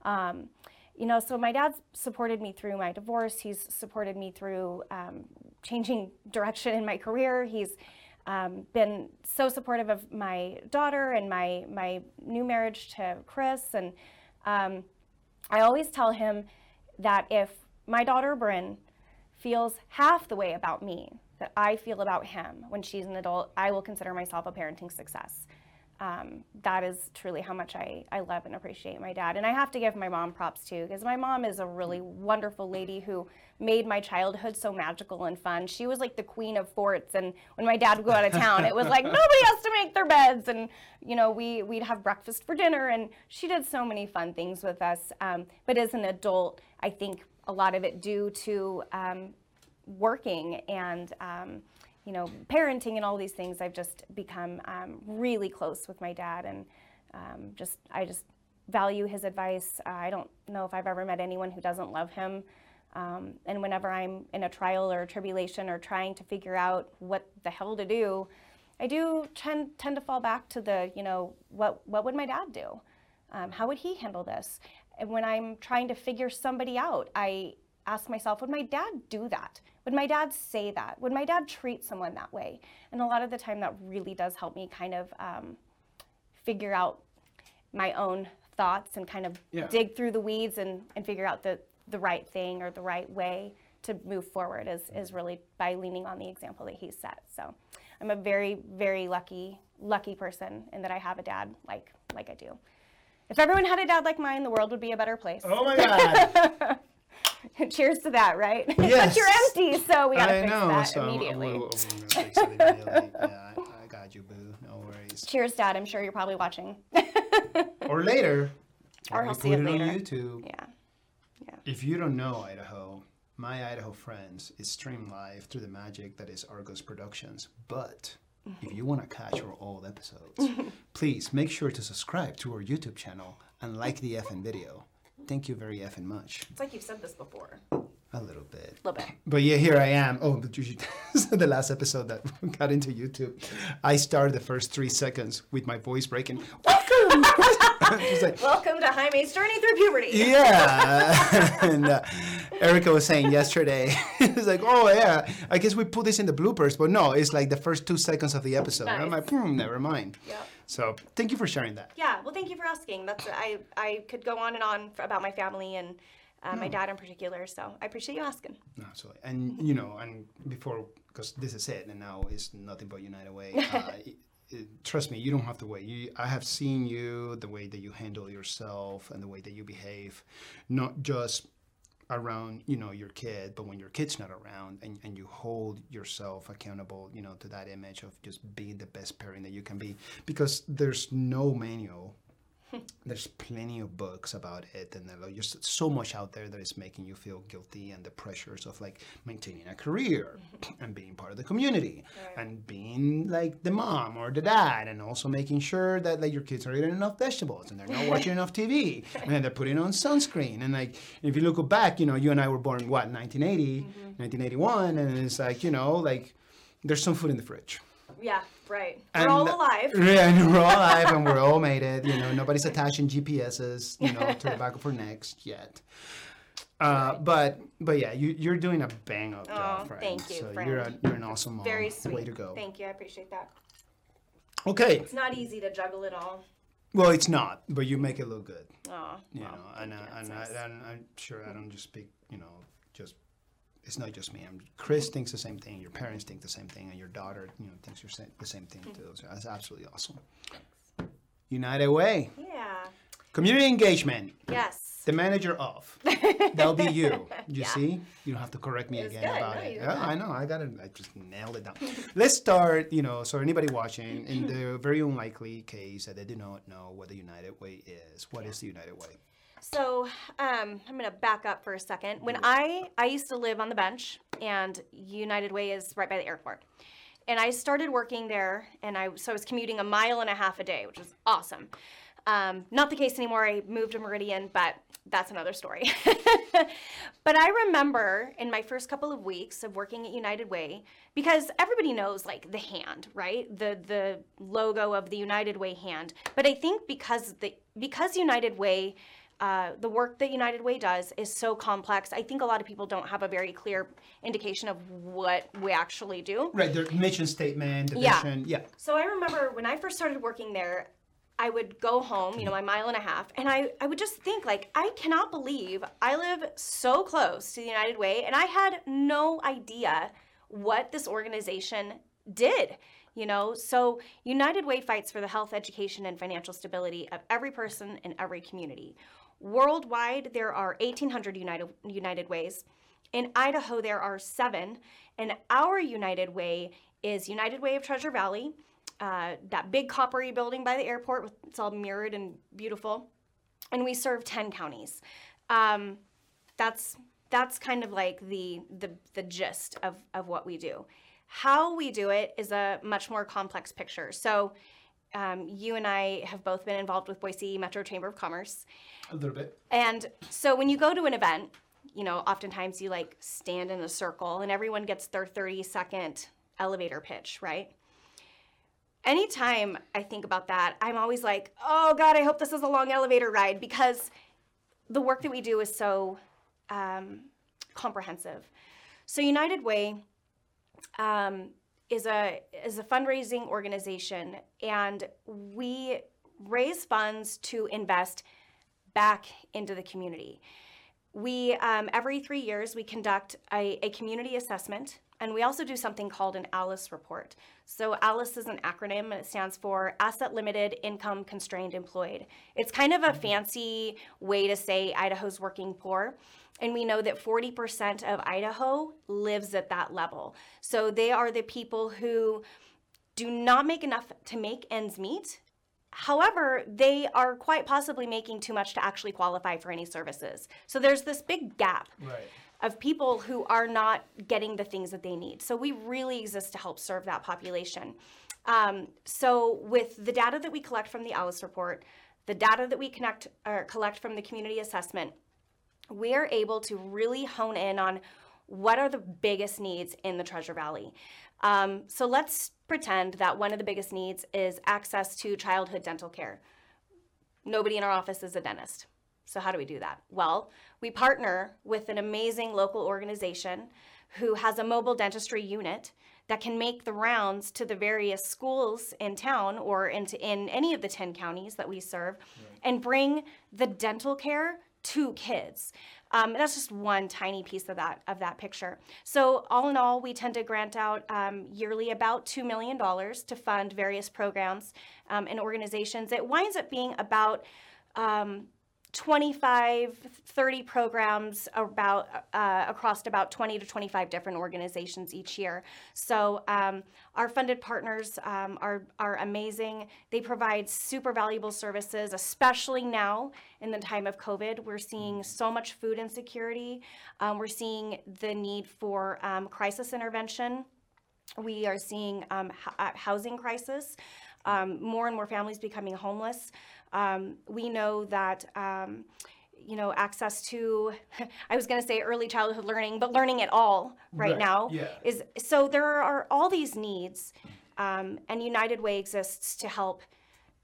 Right. Um, you know, so my dad's supported me through my divorce. He's supported me through um, changing direction in my career. He's um, been so supportive of my daughter and my my new marriage to Chris. And um, I always tell him that if my daughter Bryn feels half the way about me that I feel about him when she's an adult, I will consider myself a parenting success um, that is truly how much I, I love and appreciate my dad. And I have to give my mom props too, because my mom is a really wonderful lady who made my childhood so magical and fun. She was like the queen of forts. And when my dad would go out of town, it was like nobody has to make their beds. And, you know, we, we'd have breakfast for dinner. And she did so many fun things with us. Um, but as an adult, I think a lot of it due to um, working and, um, you know, parenting and all these things, I've just become um, really close with my dad, and um, just I just value his advice. Uh, I don't know if I've ever met anyone who doesn't love him. Um, and whenever I'm in a trial or a tribulation or trying to figure out what the hell to do, I do tend tend to fall back to the, you know, what what would my dad do? Um, how would he handle this? And when I'm trying to figure somebody out, I ask myself, would my dad do that? Would my dad say that? Would my dad treat someone that way? And a lot of the time, that really does help me kind of um, figure out my own thoughts and kind of yeah. dig through the weeds and, and figure out the, the right thing or the right way to move forward is, is really by leaning on the example that he set. So I'm a very, very lucky, lucky person in that I have a dad like like I do. If everyone had a dad like mine, the world would be a better place. Oh my God. Cheers to that, right? Yes. but you're empty, so we gotta I fix know, that so immediately. I'm, I'm, I'm fix it immediately. Yeah, I, I got you, boo. No worries. Cheers, Dad. I'm sure you're probably watching. Or later. Or we he'll see it it later. on YouTube. yeah. Yeah. If you don't know Idaho, my Idaho friends is streamed live through the magic that is Argos Productions. But if you want to catch our old episodes, please make sure to subscribe to our YouTube channel and like the FN video. Thank you very effing much. It's like you've said this before. A little bit. A little bit. But yeah, here I am. Oh, but you should, the last episode that got into YouTube, I started the first three seconds with my voice breaking. Welcome. Like, Welcome to Jaime's journey through puberty. yeah. and uh, Erica was saying yesterday, it's like, oh yeah, I guess we put this in the bloopers, but no, it's like the first two seconds of the episode. And I'm like, hmm, never mind. Yeah. So thank you for sharing that. Yeah. Well, thank you for asking. That's I I could go on and on about my family and uh, my dad in particular. So I appreciate you asking. Absolutely. And you know, and before, because this is it, and now it's nothing but United Way. Uh, it- it- trust me, you don't have to wait. You, I have seen you, the way that you handle yourself, and the way that you behave, not just around you know your kid, but when your kid's not around, and, and you hold yourself accountable, you know, to that image of just being the best parent that you can be, because there's no manual there's plenty of books about it, and there's so much out there that is making you feel guilty and the pressures of like maintaining a career mm-hmm. and being part of the community Right. and being like the mom or the dad, and also making sure that like your kids are eating enough vegetables and they're not watching enough TV and they're putting on sunscreen. And like if you look back, you know, you and I were born what 1980, 1981, mm-hmm. and it's like you know like there's some food in the fridge. Yeah, right. And- We're all alive. Yeah, and we're all alive and we're all made it. You know, nobody's attaching GPSs, you know, to the back of our necks yet. Uh, but but yeah, you you're doing a bang up job, Aw, friend. thank you, So friend. you're a, you're an awesome mom. Very sweet. Way to go. Thank you. I appreciate that. Okay, It's not easy to juggle it all. well it's not, but you make it look good. Oh, You well, know, and uh, and, I, and I'm sure I don't just speak. You know, just it's not just me. I'm, Chris thinks the same thing. Your parents think the same thing, and your daughter, you know, thinks you're the same thing too. So that's absolutely awesome. United Way, yeah. community engagement. Yes. The manager of. That'll be you. You Yeah. see? You don't have to correct me again good. about No, it. Yeah. I know. I got it. I just nailed it down. Let's start, you know, so anybody watching, in the very unlikely case that they do not know what the United Way is, what is the United Way? So um, I'm gonna back up for a second. When I I used to live on the bench, and United Way is right by the airport, and I started working there, and I so I was commuting a mile and a half a day, which was awesome. Um, not the case anymore. I moved to Meridian, but that's another story. but I remember in my first couple of weeks of working at United Way, because everybody knows like the hand, right? The the logo of the United Way hand. But I think because the because United Way uh, the work that United Way does is so complex. I think a lot of people don't have a very clear indication of what we actually do. Right, their mission statement, the Yeah. vision. Yeah. So I remember when I first started working there, I would go home, you know, my mile and a half, and I, I would just think, like, I cannot believe I live so close to the United Way, and I had no idea what this organization did. You know, so United Way fights for the health, education, and financial stability of every person in every community. Worldwide, there are 1,800 United, United Ways. In Idaho, there are seven, and our United Way is United Way of Treasure Valley, uh, that big coppery building by the airport. With, it's all mirrored and beautiful, and we serve 10 counties. Um, that's that's kind of like the the, the gist of, of what we do. How we do it is a much more complex picture. So. Um, you and I have both been involved with Boise Metro Chamber of Commerce. A little bit. And so when you go to an event, you know, oftentimes you like stand in a circle and everyone gets their 30 second elevator pitch, right? Anytime I think about that, I'm always like, oh God, I hope this is a long elevator ride because the work that we do is so um, comprehensive. So, United Way um, is a is a fundraising organization, and we raise funds to invest back into the community. We um, every three years we conduct a, a community assessment, and we also do something called an ALICE report. So ALICE is an acronym, and it stands for Asset Limited Income Constrained Employed. It's kind of a fancy way to say Idaho's working poor. And we know that 40% of Idaho lives at that level. So they are the people who do not make enough to make ends meet. However, they are quite possibly making too much to actually qualify for any services. So there's this big gap Right. of people who are not getting the things that they need. So we really exist to help serve that population. Um, so with the data that we collect from the ALICE report, the data that we connect or collect from the community assessment, we are able to really hone in on what are the biggest needs in the Treasure Valley. Um, so let's pretend that one of the biggest needs is access to childhood dental care. Nobody in our office is a dentist. So, how do we do that? Well, we partner with an amazing local organization who has a mobile dentistry unit that can make the rounds to the various schools in town or into in any of the 10 counties that we serve and bring the dental care to kids. Um, that's just one tiny piece of that of that picture. So all in all, we tend to grant out um, yearly about two million dollars to fund various programs um, and organizations. It winds up being about um, 25, 30 programs about uh, across about 20 to 25 different organizations each year. So um, our funded partners um, are are amazing. They provide super valuable services, especially now in the time of COVID. We're seeing so much food insecurity. Um, we're seeing the need for um, crisis intervention. We are seeing um, h- housing crisis. Um, more and more families becoming homeless. Um, we know that. Um, you know, access to, I was going to say early childhood learning, but learning at all right, Right, now yeah. is so there are all these needs, um, and United Way exists to help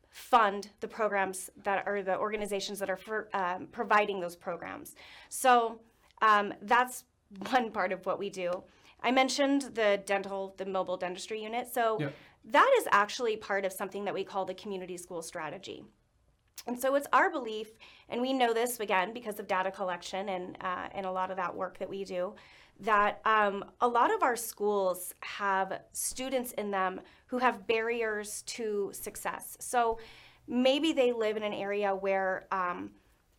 fund the programs that are the organizations that are for, um, providing those programs. So um, that's one part of what we do. I mentioned the dental, the mobile dentistry unit. So Yep. that is actually part of something that we call the community school strategy. And so it's our belief, and we know this again because of data collection and uh, and a lot of that work that we do, that um, a lot of our schools have students in them who have barriers to success. So maybe they live in an area where um,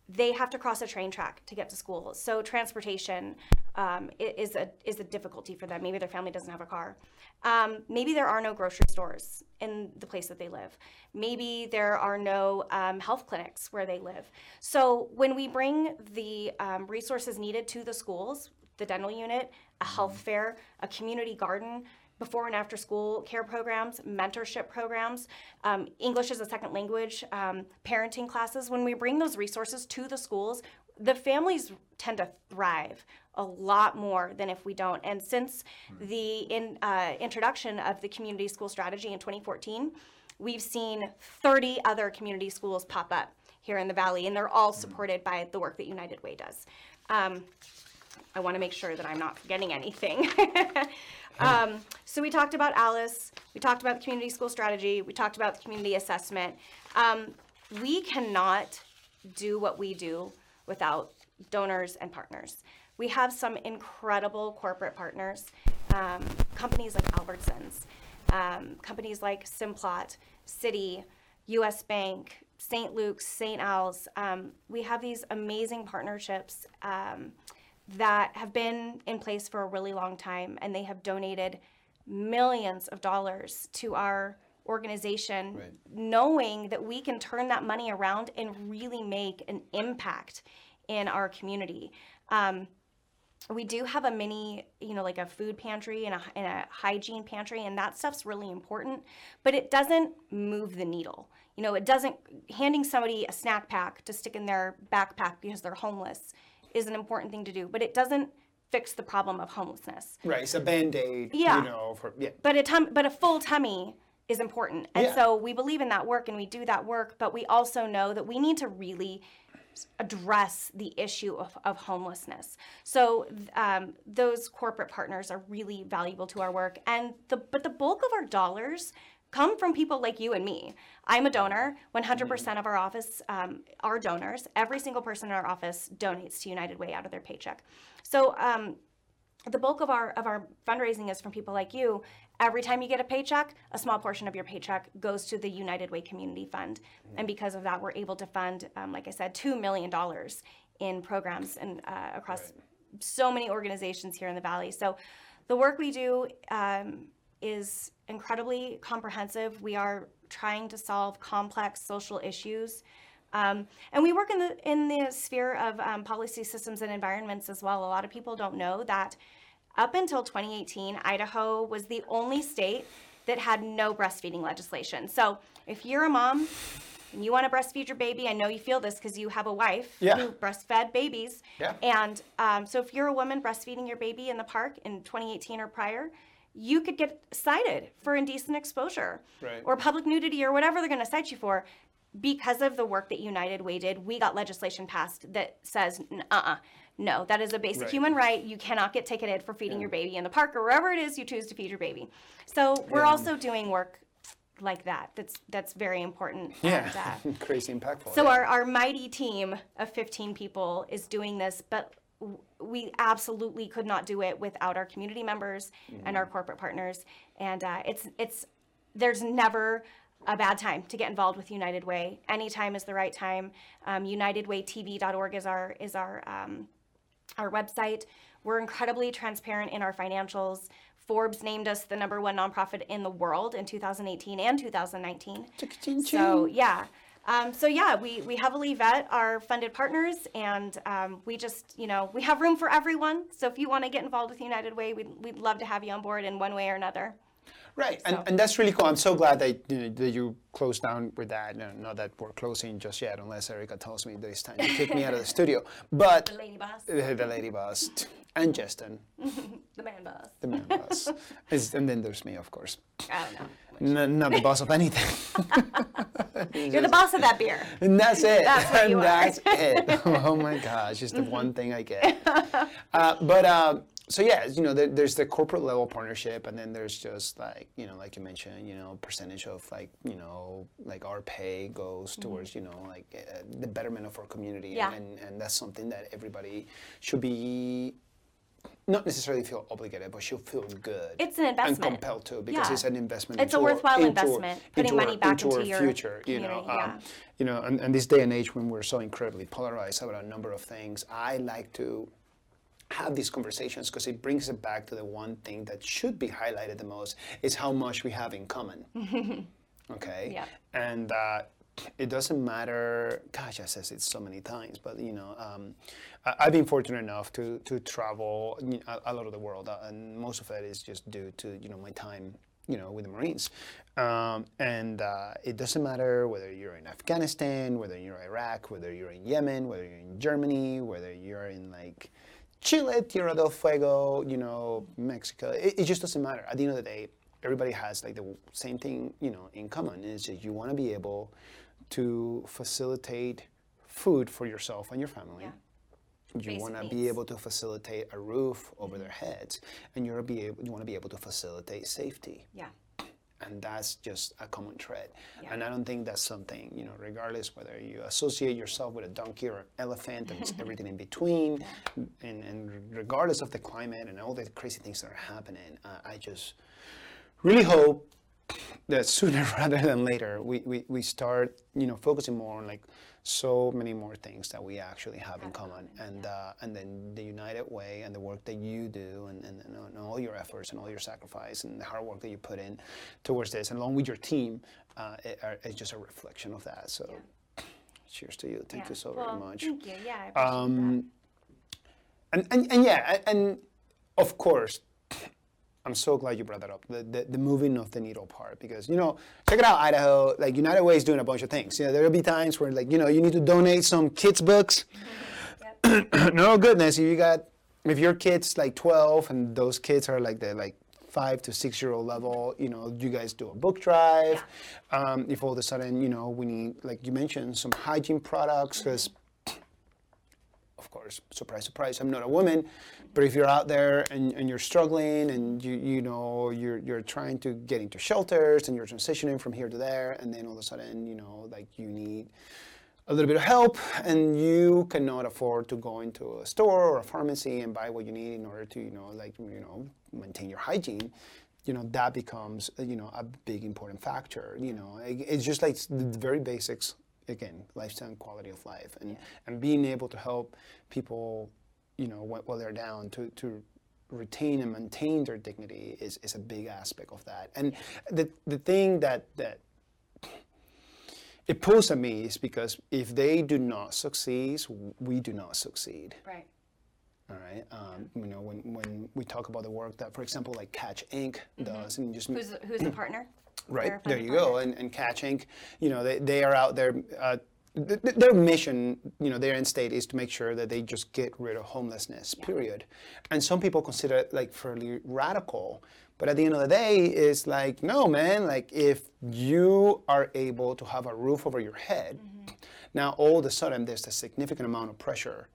they have to cross a train track to get to school. So transportation um, is a is a difficulty for them. Maybe their family doesn't have a car. Um, maybe there are no grocery stores in the place that they live. Maybe there are no um, health clinics where they live. So when we bring the um, resources needed to the schools, the dental unit, a health fair, a community garden, before and after school care programs, mentorship programs, um, English as a second language, um, parenting classes. When we bring those resources to the schools, the families tend to thrive a lot more than if we don't. And since the in, uh, introduction of the community school strategy in 2014, we've seen 30 other community schools pop up here in the valley, and they're all supported by the work that United Way does. Um, I want to make sure that I'm not forgetting anything. um, so we talked about Alice. We talked about the community school strategy. We talked about the community assessment. Um, we cannot do what we do without donors and partners. We have some incredible corporate partners, um, companies like Albertsons, um, companies like Simplot, Citi, U.S. Bank, St. Luke's, St. Al's. Um, we have these amazing partnerships um, that have been in place for a really long time, and they have donated millions of dollars to our organization, Right. knowing that we can turn that money around and really make an impact in our community. Um, we do have a mini, you know, like a food pantry and a, and a hygiene pantry, and that stuff's really important, but it doesn't move the needle. You know, it doesn't, handing somebody a snack pack to stick in their backpack because they're homeless is an important thing to do, but it doesn't fix the problem of homelessness. Right, it's a band aid. Yeah. You know, for yeah. But a tum- but a full tummy is important, and Yeah. so we believe in that work and we do that work. But we also know that we need to really address the issue of, of homelessness. So um, those corporate partners are really valuable to our work, and the but the bulk of our dollars come from people like you and me. I'm a donor. 100% of our office um, are donors. Every single person in our office donates to United Way out of their paycheck. So um, the bulk of our of our fundraising is from people like you. Every time you get a paycheck, a small portion of your paycheck goes to the United Way Community Fund, and because of that, we're able to fund, um, like I said, two million dollars in programs and uh, across so many organizations here in the valley. So, the work we do um, is incredibly comprehensive. We are trying to solve complex social issues. Um, and we work in the in the sphere of um, policy systems and environments as well. A lot of people don't know that up until 2018, Idaho was the only state that had no breastfeeding legislation. So if you're a mom and you want to breastfeed your baby, I know you feel this because you have a wife Yeah. who breastfed babies. Yeah. And um, so if you're a woman breastfeeding your baby in the park in 2018 or prior, you could get cited for indecent exposure Right. or public nudity or whatever they're going to cite you for. Because of the work that United Way did, we got legislation passed that says, uh uh no, that is a basic Right. human right. You cannot get ticketed for feeding your baby in the park or wherever it is you choose to feed your baby. So we're Yeah. also doing work like that. That's that's very important. Yeah. And, uh, Crazy impactful. so yeah. our, our mighty team of 15 people is doing this, but we absolutely could not do it without our community members and our corporate partners. And uh, it's it's there's never a bad time to get involved with United Way. Anytime is the right time. Um, UnitedWayTV.org is our is our um, our website. We're incredibly transparent in our financials. Forbes named us the number one nonprofit in the world in 2018 and 2019. So yeah. Um, so yeah, we, we heavily vet our funded partners, and um, we just you know we have room for everyone. So if you want to get involved with United Way, we'd, we'd love to have you on board in one way or another. Right, and, and that's really cool. I'm so glad that you, know, that you closed down with that. No, not that we're closing just yet, unless Erica tells me that it's time to kick me out of the studio. But The lady boss, the, the lady boss and Justin, the man boss. the man boss, and then there's me, of course. I don't know. N- not the boss of anything. You're the boss of that beer. And that's it. That's what and you are. that's it. Oh my gosh, it's the one thing I get. Uh, but um, so yeah, you know, there, there's the corporate level partnership, and then there's just like you know, like you mentioned, you know, percentage of like you know, like our pay goes towards you know, like uh, the betterment of our community, Mm-hmm. Yeah. and and that's something that everybody should be. Not necessarily feel obligated, but should feel good. It's an investment. And compelled to because Yeah. it's an investment. It's a our- worthwhile our- investment, putting our- money back into into your future. You know, yeah. um, you know, and, and this day and age when we're so incredibly polarized about a number of things, I like to have these conversations because it brings it back to the one thing that should be highlighted the most is how much we have in common. okay. Yeah. And uh, it doesn't matter. Gosh, I says it so many times, but you know, um, I, I've been fortunate enough to to travel a, a lot of the world, uh, and most of it is just due to you know my time you know with the Marines. Um, and uh, it doesn't matter whether you're in Afghanistan, whether you're in Iraq, whether you're in Yemen, whether you're in Germany, whether you're in like Chile, Tierra del Fuego, you know, Mexico. It, it just doesn't matter. At the end of the day, everybody has like the same thing, you know, in common. Is that you want to be able to facilitate food for yourself and your family. Yeah. You want to be able to facilitate a roof over their heads, and you're be able, you want to be able to facilitate safety Yeah. And that's just a common thread. Yeah. And I don't think that's something, you know, regardless whether you associate yourself with a donkey or an elephant and everything in between, and, and regardless of the climate and all the crazy things that are happening, uh, I just really hope that sooner rather than later we, we, we start, you know, focusing more on like so many more things that we actually have in common. And, uh, and then the United Way and the work that you do and, and, and all your efforts and all your sacrifice and the hard work that you put in towards this, and along with your team, uh, it, are- it's just a reflection of that. So cheers to you. Thank yeah. you so well, very much. Thank you. Yeah. I appreciate Um, and, and, and yeah, and of course, I'm so glad you brought that up, the, the, the moving of the needle part, because, you know, check it out, Idaho, like United Way is doing a bunch of things. You know, there'll be times where, like, you know, you need to donate some kids' books. no goodness, if you got, if your kid's like 12 and those kids are like the, like, five to six year old level, you know, you guys do a book drive. Um, if all of a sudden, you know, we need, like you mentioned, some hygiene products, because of course, surprise, surprise, I'm not a woman, but if you're out there and, and you're struggling and you, you know, you're, you're trying to get into shelters and you're transitioning from here to there, and then all of a sudden, you know, like you need a little bit of help and you cannot afford to go into a store or a pharmacy and buy what you need in order to, you know, like, you know, maintain your hygiene, you know, that becomes, you know, a big important factor, you know. It- It's just like the very basics again, lifestyle and quality of life, and and being able to help people, you know, while, while they're down to to retain and maintain their dignity is, is a big aspect of that. And the the thing that that it pulls at me is because if they do not succeed, we do not succeed. Right. All right. Um, you know, when, when we talk about the work that, for example, like Catch Inc. does, and just Who's who's the partner? Right there, you go. And, and Catch Inc. You know, they, they are out there. Uh, th- th- their mission, you know, their end state is to make sure that they just get rid of homelessness. Period. And some people consider it like fairly radical, but at the end of the day, it's like, no, man. Like if you are able to have a roof over your head, Mm-hmm. now all of a sudden there's a significant amount of pressure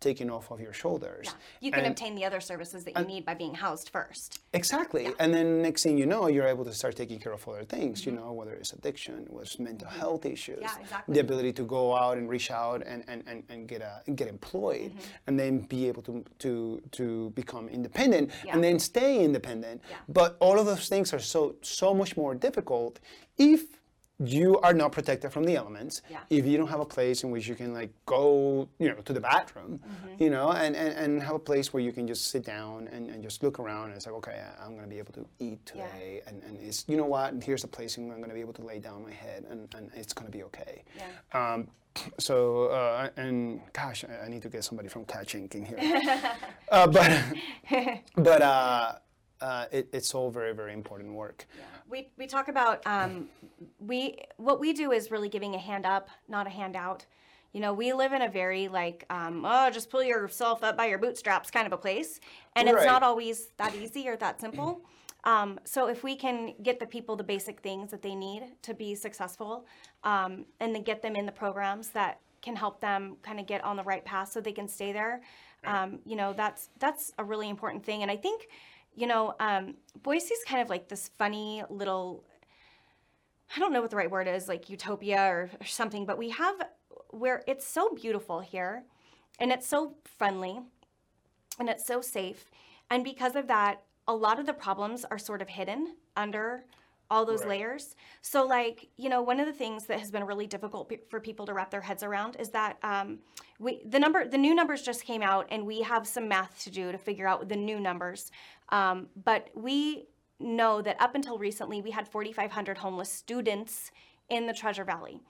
taken off of your shoulders. Yeah. You can And- obtain the other services that you need by being housed first. Exactly. And then next thing you know, you're able to start taking care of other things, you know, whether it's addiction, whether it's mental health issues, Mm-hmm. Yeah, exactly. the ability to go out and reach out and, and, and, and get a, get employed Mm-hmm. and then be able to, to, to become independent Yeah. and then stay independent. Yeah. But all of those things are so, so much more difficult if you are not protected from the elements Yeah. if you don't have a place in which you can like go you know to the bathroom Mm-hmm. you know and, and, and have a place where you can just sit down and, and just look around and it's like okay i'm going to be able to eat Yeah. today and, and it's you know what here's a place where i'm going to be able to lay down my head and, and it's going to be okay Yeah. um, so uh, and gosh I, I need to get somebody from catch inc in here uh, but but uh, uh, it, it's all very very important work We, we talk about um, we what we do is really giving a hand up, not a handout. You know, we live in a very like um, oh, just pull yourself up by your bootstraps kind of a place, and it's not always that easy or that simple. Um, so if we can get the people the basic things that they need to be successful, um, and then get them in the programs that can help them kind of get on the right path so they can stay there, um, you know, that's that's a really important thing. And I think, you know, um, Boise's kind of like this funny little I don't know what the right word is, like utopia or, or something, but we have where it's so beautiful here and it's so friendly and it's so safe. And because of that, a lot of the problems are sort of hidden under all those Right. layers. So, like, you know, one of the things that has been really difficult pe- for people to wrap their heads around is that um, we the number the new numbers just came out, and we have some math to do to figure out the new numbers. Um, but we know that up until recently, we had 4,500 homeless students in the Treasure Valley,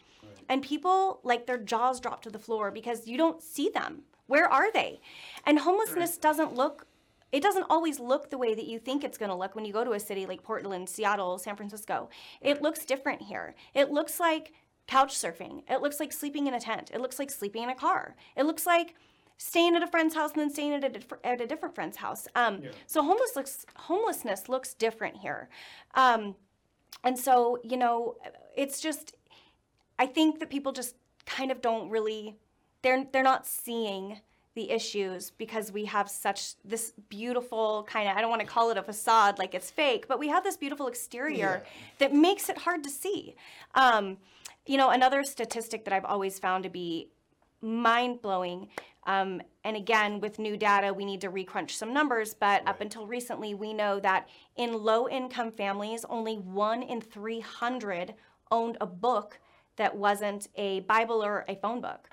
and people like their jaws drop to the floor because you don't see them. Where are they? And homelessness doesn't look it doesn't always look the way that you think it's going to look when you go to a city like Portland, Seattle, San Francisco. It looks different here. It looks like couch surfing. It looks like sleeping in a tent. It looks like sleeping in a car. It looks like staying at a friend's house and then staying at a, at a different friend's house. Um, So homeless looks, homelessness looks different here. Um, and so, you know, it's just, I think that people just kind of don't really, they're, they're not seeing the issues because we have such this beautiful kind of I don't want to call it a facade like it's fake, but we have this beautiful exterior that makes it hard to see. Um, you know, another statistic that I've always found to be mind blowing. Um, and again, with new data, we need to recrunch some numbers. But up until recently, we know that in low income families, only one in 300 owned a book that wasn't a Bible or a phone book.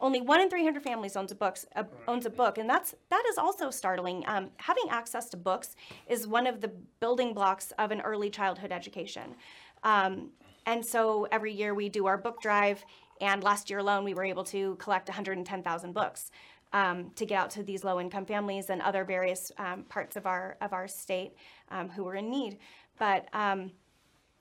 Only one in 300 families owns a books uh, owns a book, and that's that is also startling. Um, having access to books is one of the building blocks of an early childhood education. Um, and so every year we do our book drive, and last year alone we were able to collect 110,000 books um, to get out to these low-income families and other various um, parts of our of our state um, who were in need. But um,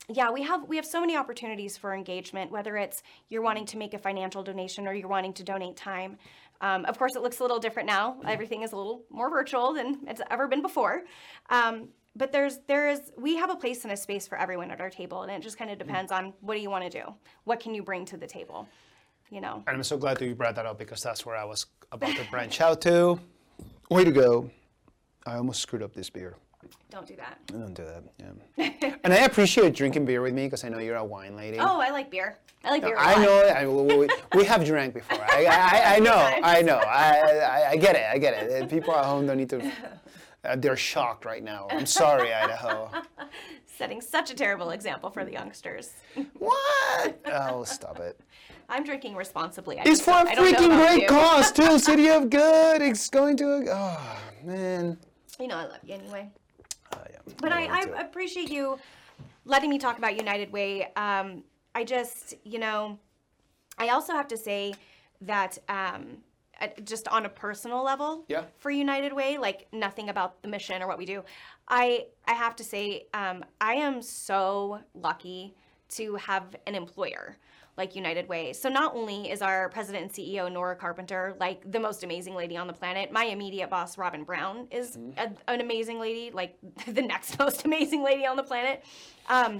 yeah, we have we have so many opportunities for engagement. Whether it's you're wanting to make a financial donation or you're wanting to donate time. Um, of course, it looks a little different now. Everything is a little more virtual than it's ever been before. Um, but there's there is we have a place and a space for everyone at our table, and it just kind of mm. depends on what do you want to do. What can you bring to the table? You know. And I'm so glad that you brought that up because that's where I was about to branch out to. Way to go. I almost screwed up this beer. Don't do that. I don't do that. Yeah. and I appreciate drinking beer with me because I know you're a wine lady. Oh, I like beer. I like beer. a I lot. know. I, we, we have drank before. I, I, I know. I know. I, I, I get it. I get it. People at home don't need to. Uh, they're shocked right now. I'm sorry, Idaho. Setting such a terrible example for the youngsters. What? Oh, stop it. I'm drinking responsibly. I It's for a don't- I don't know freaking great cause too. City of Good. It's going to. A, oh man. You know I love you anyway. Uh, yeah. But I, love I appreciate you letting me talk about United Way. Um, I just, you know, I also have to say that um, just on a personal level, Yeah. for United Way, like nothing about the mission or what we do. I I have to say, um, I am so lucky to have an employer like United Way. So not only is our president and CEO Nora Carpenter like the most amazing lady on the planet, my immediate boss Robin Brown is a, an amazing lady, like the next most amazing lady on the planet. Um,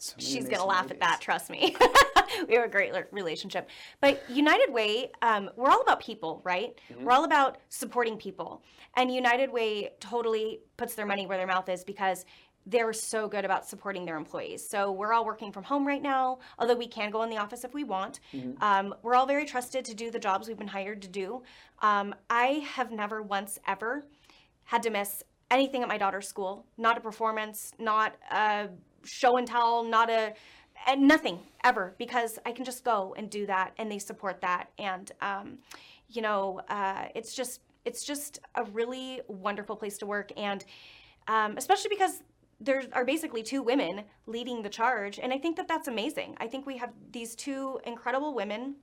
So she's gonna laugh at that. Trust me. we have a great relationship. But United Way, um, we're all about people, right? Mm-hmm. We're all about supporting people, and United Way totally puts their money where their mouth is because they're so good about supporting their employees. So we're all working from home right now, although we can go in the office if we want. Mm-hmm. Um, we're all very trusted to do the jobs we've been hired to do. Um, I have never once ever had to miss anything at my daughter's school. Not a performance, not a show and tell, not a and nothing ever because I can just go and do that, and they support that, and um, you know, uh, it's just it's just a really wonderful place to work, and um, especially because there are basically two women leading the charge, and I think that that's amazing. I think we have these two incredible women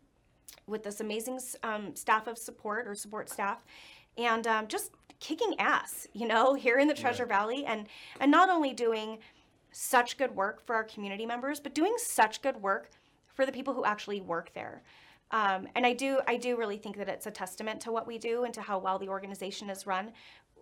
with this amazing um, staff of support or support staff, and um, just kicking ass, you know, here in the Treasure yeah. Valley, and and not only doing such good work for our community members, but doing such good work for the people who actually work there. Um, and I do, I do really think that it's a testament to what we do and to how well the organization is run.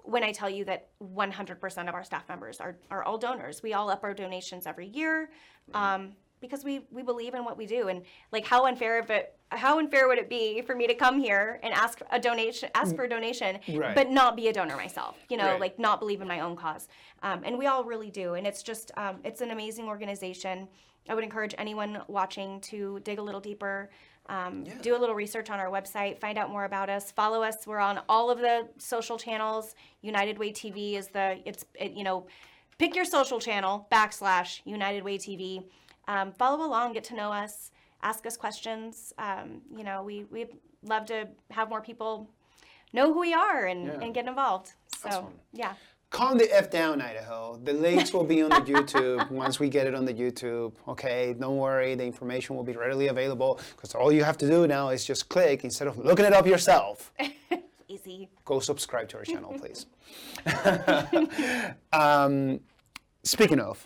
When I tell you that 100% of our staff members are, are all donors, we all up our donations every year um, because we we believe in what we do. And like, how unfair if it, how unfair would it be for me to come here and ask a donation, ask for a donation, right. but not be a donor myself? You know, right. like not believe in my own cause. Um, and we all really do. And it's just, um, it's an amazing organization. I would encourage anyone watching to dig a little deeper. Um, yeah. Do a little research on our website, find out more about us. Follow us. We're on all of the social channels. United Way TV is the it's it, you know, pick your social channel backslash United Way TV. Um, follow along, get to know us, ask us questions. Um, you know, we we'd love to have more people know who we are and, yeah. and get involved. So yeah. Calm the F down, Idaho. The links will be on the YouTube once we get it on the YouTube. Okay, don't worry, the information will be readily available because all you have to do now is just click instead of looking it up yourself. Easy. Go subscribe to our channel, please. um, speaking of,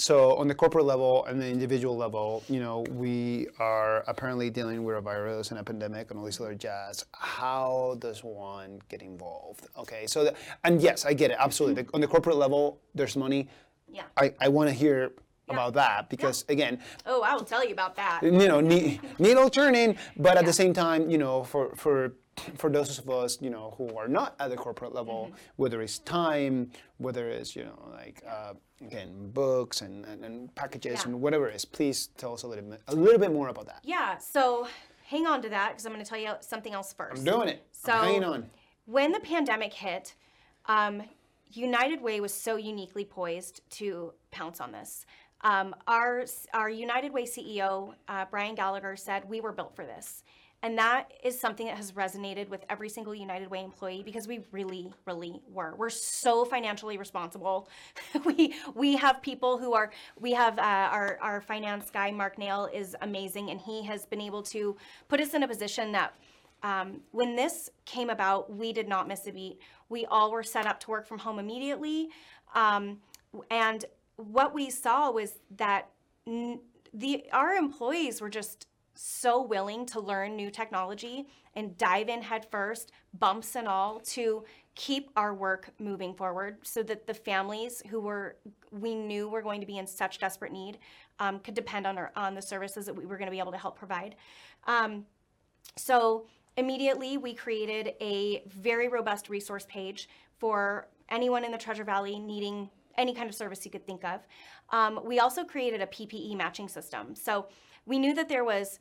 so on the corporate level and the individual level, you know, we are apparently dealing with a virus and a pandemic and all this other jazz. How does one get involved? Okay, so the, and yes, I get it absolutely. on the corporate level, there's money. Yeah. I, I want to hear yeah. about that because yeah. again. Oh, I will tell you about that. You know, needle turning, but at the same time, you know, for for for those of us, you know, who are not at the corporate level, mm-hmm. whether it's time, whether it's, you know, like, uh, again, books and, and, and packages yeah. and whatever it is, please tell us a little bit, a little bit more about that. Yeah. So hang on to that because I'm going to tell you something else first. I'm doing it. So I'm hanging on. When the pandemic hit, um, United Way was so uniquely poised to pounce on this. Um, our, our United Way CEO, uh, Brian Gallagher, said, We were built for this. And that is something that has resonated with every single United Way employee because we really, really were. We're so financially responsible. we we have people who are we have uh, our our finance guy Mark Nail is amazing, and he has been able to put us in a position that. Um, when this came about, we did not miss a beat. We all were set up to work from home immediately, um, and what we saw was that n- the our employees were just so willing to learn new technology and dive in headfirst, bumps and all, to keep our work moving forward so that the families who were we knew were going to be in such desperate need um, could depend on our on the services that we were going to be able to help provide. Um, so immediately we created a very robust resource page for anyone in the Treasure Valley needing any kind of service you could think of. Um, we also created a PPE matching system. So we knew that there was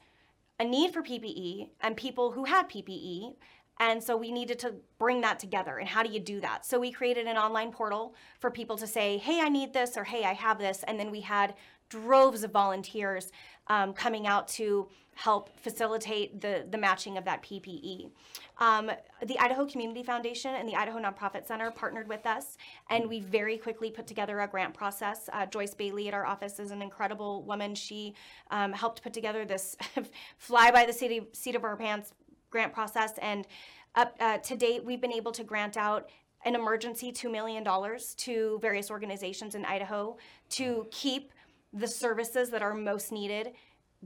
a need for PPE and people who had PPE. And so we needed to bring that together. And how do you do that? So we created an online portal for people to say, hey, I need this, or hey, I have this. And then we had droves of volunteers um, coming out to help facilitate the, the matching of that PPE. Um, the Idaho Community Foundation and the Idaho Nonprofit Center partnered with us, and we very quickly put together a grant process. Uh, Joyce Bailey at our office is an incredible woman. She um, helped put together this fly by the city, seat of our pants grant process, and up uh, to date, we've been able to grant out an emergency $2 million to various organizations in Idaho to keep the services that are most needed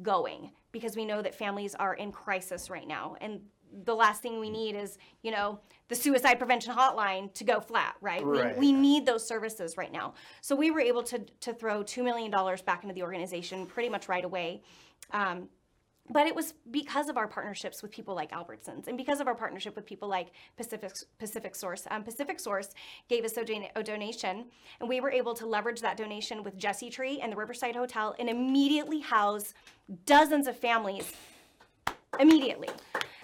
going because we know that families are in crisis right now. And the last thing we need is you know the suicide prevention hotline to go flat right, right. We, we need those services right now. So we were able to to throw $2 million back into the organization pretty much right away. Um, but it was because of our partnerships with people like Albertsons and because of our partnership with people like Pacific Pacific Source. Um, Pacific Source gave us a, don- a, donation, and we were able to leverage that donation with Jesse Tree and the Riverside Hotel and immediately house dozens of families immediately.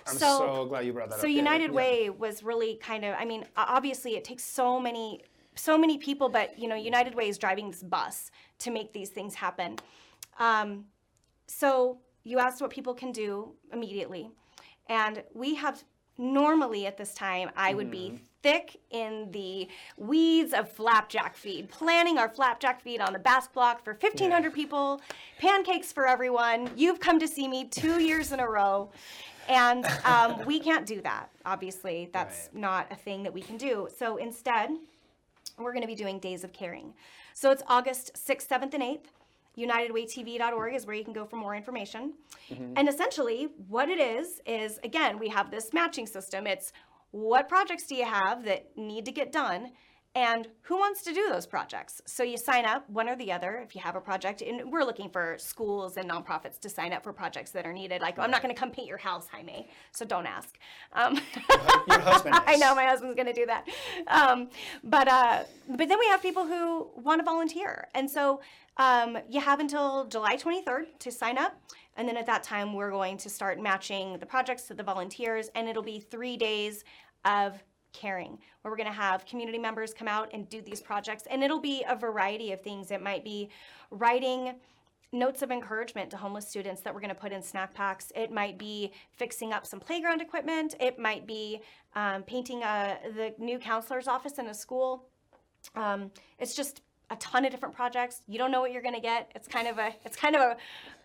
I'm so, so glad you brought that so up. So United yeah. Way was really kind of, I mean, obviously it takes so many so many people, but you know, United Way is driving this bus to make these things happen. Um, so you asked what people can do immediately, and we have normally at this time I would be thick in the weeds of flapjack feed, planning our flapjack feed on the Basque block for 1,500 people, pancakes for everyone. You've come to see me two years in a row. And um, we can't do that, obviously. That's Right. not a thing that we can do. So instead, we're going to be doing Days of Caring. So it's August 6th, 7th, and 8th. UnitedWayTV.org is where you can go for more information. And essentially, what it is, is again, we have this matching system. It's what projects do you have that need to get done? And who wants to do those projects? So you sign up, one or the other, if you have a project. And we're looking for schools and nonprofits to sign up for projects that are needed. Like, I'm not going to come paint your house, Jaime, so don't ask. Um, Your husband I know my husband's going to do that. Um, but uh, but then we have people who want to volunteer, and so um, you have until July 23rd to sign up, and then at that time we're going to start matching the projects to the volunteers, and it'll be three days of caring where we're going to have community members come out and do these projects and it'll be a variety of things it might be writing notes of encouragement to homeless students that we're going to put in snack packs. It might be fixing up some playground equipment. It might be um, painting a, the new counselor's office in a school. Um, it's just a ton of different projects. You don't know what you're going to get. It's kind of a it's kind of a,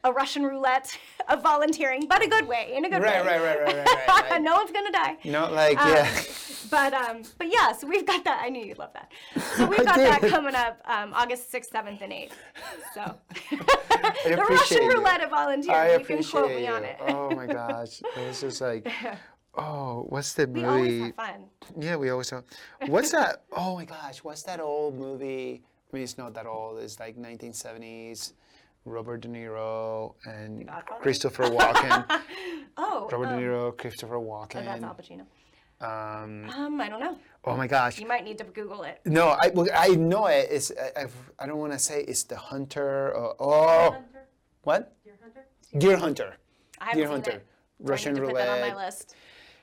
a Russian roulette of volunteering, but a good way, in a good Right, way. right, right, right, right, right, right. no one's going to die. No, like Um, yeah. But um, but yeah, so we've got that. I knew you'd love that. So we've got that coming up um, August sixth, seventh, and eighth. So the Russian you. roulette of I volunteering. You can quote me you. on it. Oh my gosh, was just like, oh, what's the movie? we always have fun. Yeah, we always have. What's that? Oh my gosh, what's that old movie? I mean, it's not that old. It's like 1970s. Robert De Niro and Christopher Walken. Oh, Robert um, De Niro, Christopher Walken. oh, that's Al. Pacino. Um, Um, I don't know. oh my gosh. You might need to Google it. No, I well, I know it. It's I, I've, I don't want to say it's the Hunter. Or, oh, what? Deer Hunter. Deer Hunter. I Russian put that on roulette.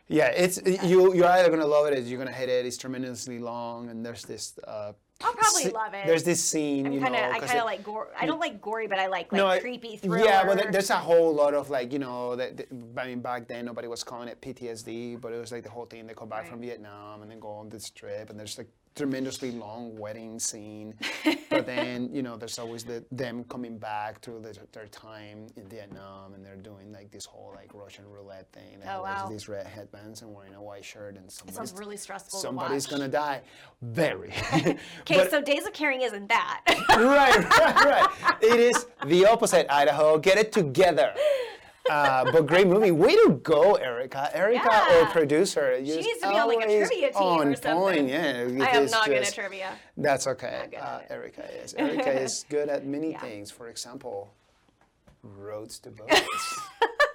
Yeah, it's you. You're either gonna love it, or you're gonna hate it. It's tremendously long, and there's this. Uh, I'll probably sce- love it. There's this scene, I'm you kind of, know, I kind of like gore. I don't like gory, but I like like no, creepy thriller. Yeah, but there's a whole lot of like, you know, that, that- I mean, back then nobody was calling it PTSD, but it was like the whole thing. They come back from Vietnam and then go on this trip, and there's like tremendously long wedding scene. but then, you know, there's always the them coming back to the, their time in Vietnam, and they're doing like this whole like Russian roulette thing. They Oh, wow. these red headbands and wearing a white shirt, and somebody's, sounds really stressful. somebody's to watch. gonna die. Very. Okay, But- so Days of Caring isn't that. right, right, right. It is the opposite, Idaho. Get it together. Uh, but great movie. Way to go, Erica. Erica, our Yeah. producer. She needs to be on like a trivia team on or something. point. Yeah, I am not good at trivia. That's okay. Uh. Erica is. Erica is good at many Yeah. things. For example, roads to boats.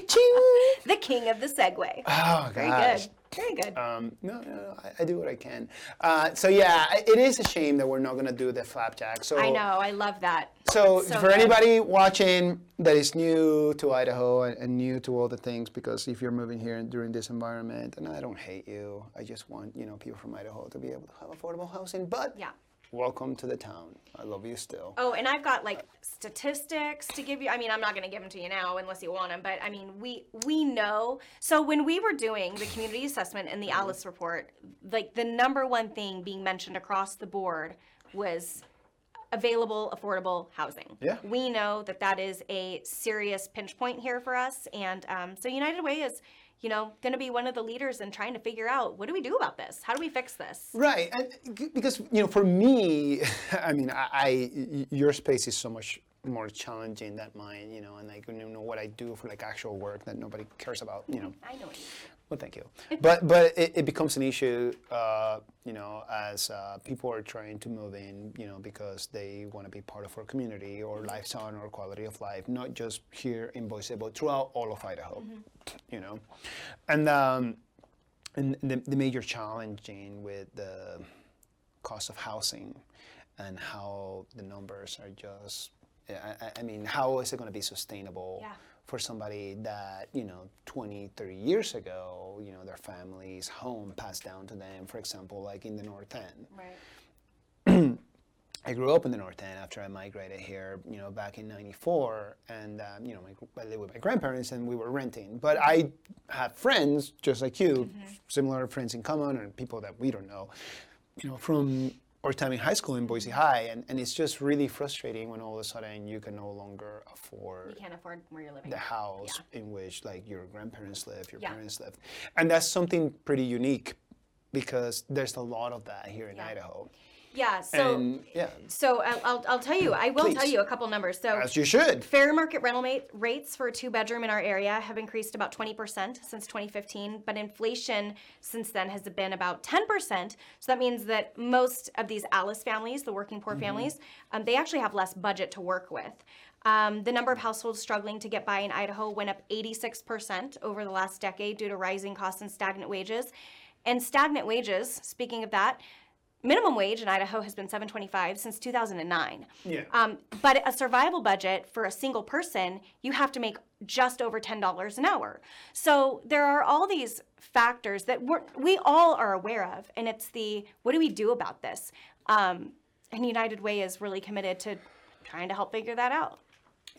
The king of the segue. Oh, Very gosh. good. Very good. Um, no, no, no. I, I do what I can. Uh, so yeah, it is a shame that we're not gonna do the flapjack. So I know. I love that. So, So for good. anybody watching that is new to Idaho and, and new to all the things, because if you're moving here during this environment, and I don't hate you, I just want you know people from Idaho to be able to have affordable housing. But Yeah. Welcome to the town. I love you still. Oh, and I've got like statistics to give you. I mean, I'm not going to give them to you now unless you want them, but I mean, we we know. So when we were doing the community assessment and the Alice report, like the number one thing being mentioned across the board was available affordable housing. Yeah. We know that that is a serious pinch point here for us and um, so United Way is you know, going to be one of the leaders in trying to figure out what do we do about this? How do we fix this? Right, and because you know, for me, I mean, I your space is so much more challenging than mine, you know, and like you know what I do for like actual work that nobody cares about, you know. I know what you Well, thank you. But but it, it becomes an issue, uh, you know, as uh, people are trying to move in, you know, because they want to be part of our community or lifestyle or quality of life, not just here in Boise, but throughout all of Idaho, you know, and um, and the, the major challenging with the cost of housing and how the numbers are just. I, I- I mean, how is it going to be sustainable Yeah. For somebody that you know 20 30 years ago you know their family's home passed down to them for example like in the north end Right. I grew up in the North End after I migrated here, you know, back in '94, and um, you know, my, I lived with my grandparents, and we were renting. But I have friends just like you, similar friends in common, and people that we don't know, you know, from our time in high school in Boise High, and, and it's just really frustrating when all of a sudden you can no longer afford. You can't afford where you're living. the house in which like your grandparents live, your Yeah. parents lived, and that's something pretty unique because there's a lot of that here in Yeah. Idaho. Yeah. So. and yeah, So I'll, I'll, I'll tell you. I will tell you a couple numbers. So as you should. Fair market rental mate, rates for a two bedroom in our area have increased about 20% since 2015, but inflation since then has been about 10%. So that means that most of these Alice families, the working poor families, um, they actually have less budget to work with. Um, the number of households struggling to get by in Idaho went up 86% over the last decade due to rising costs and stagnant wages. And stagnant wages, speaking of that, minimum wage in Idaho has been 725 since 2009. Yeah. Um, but a survival budget for a single person, you have to make just over $10 an hour. So there are all these factors that we're, we all are aware of, and it's the what do we do about this? Um, and United Way is really committed to trying to help figure that out.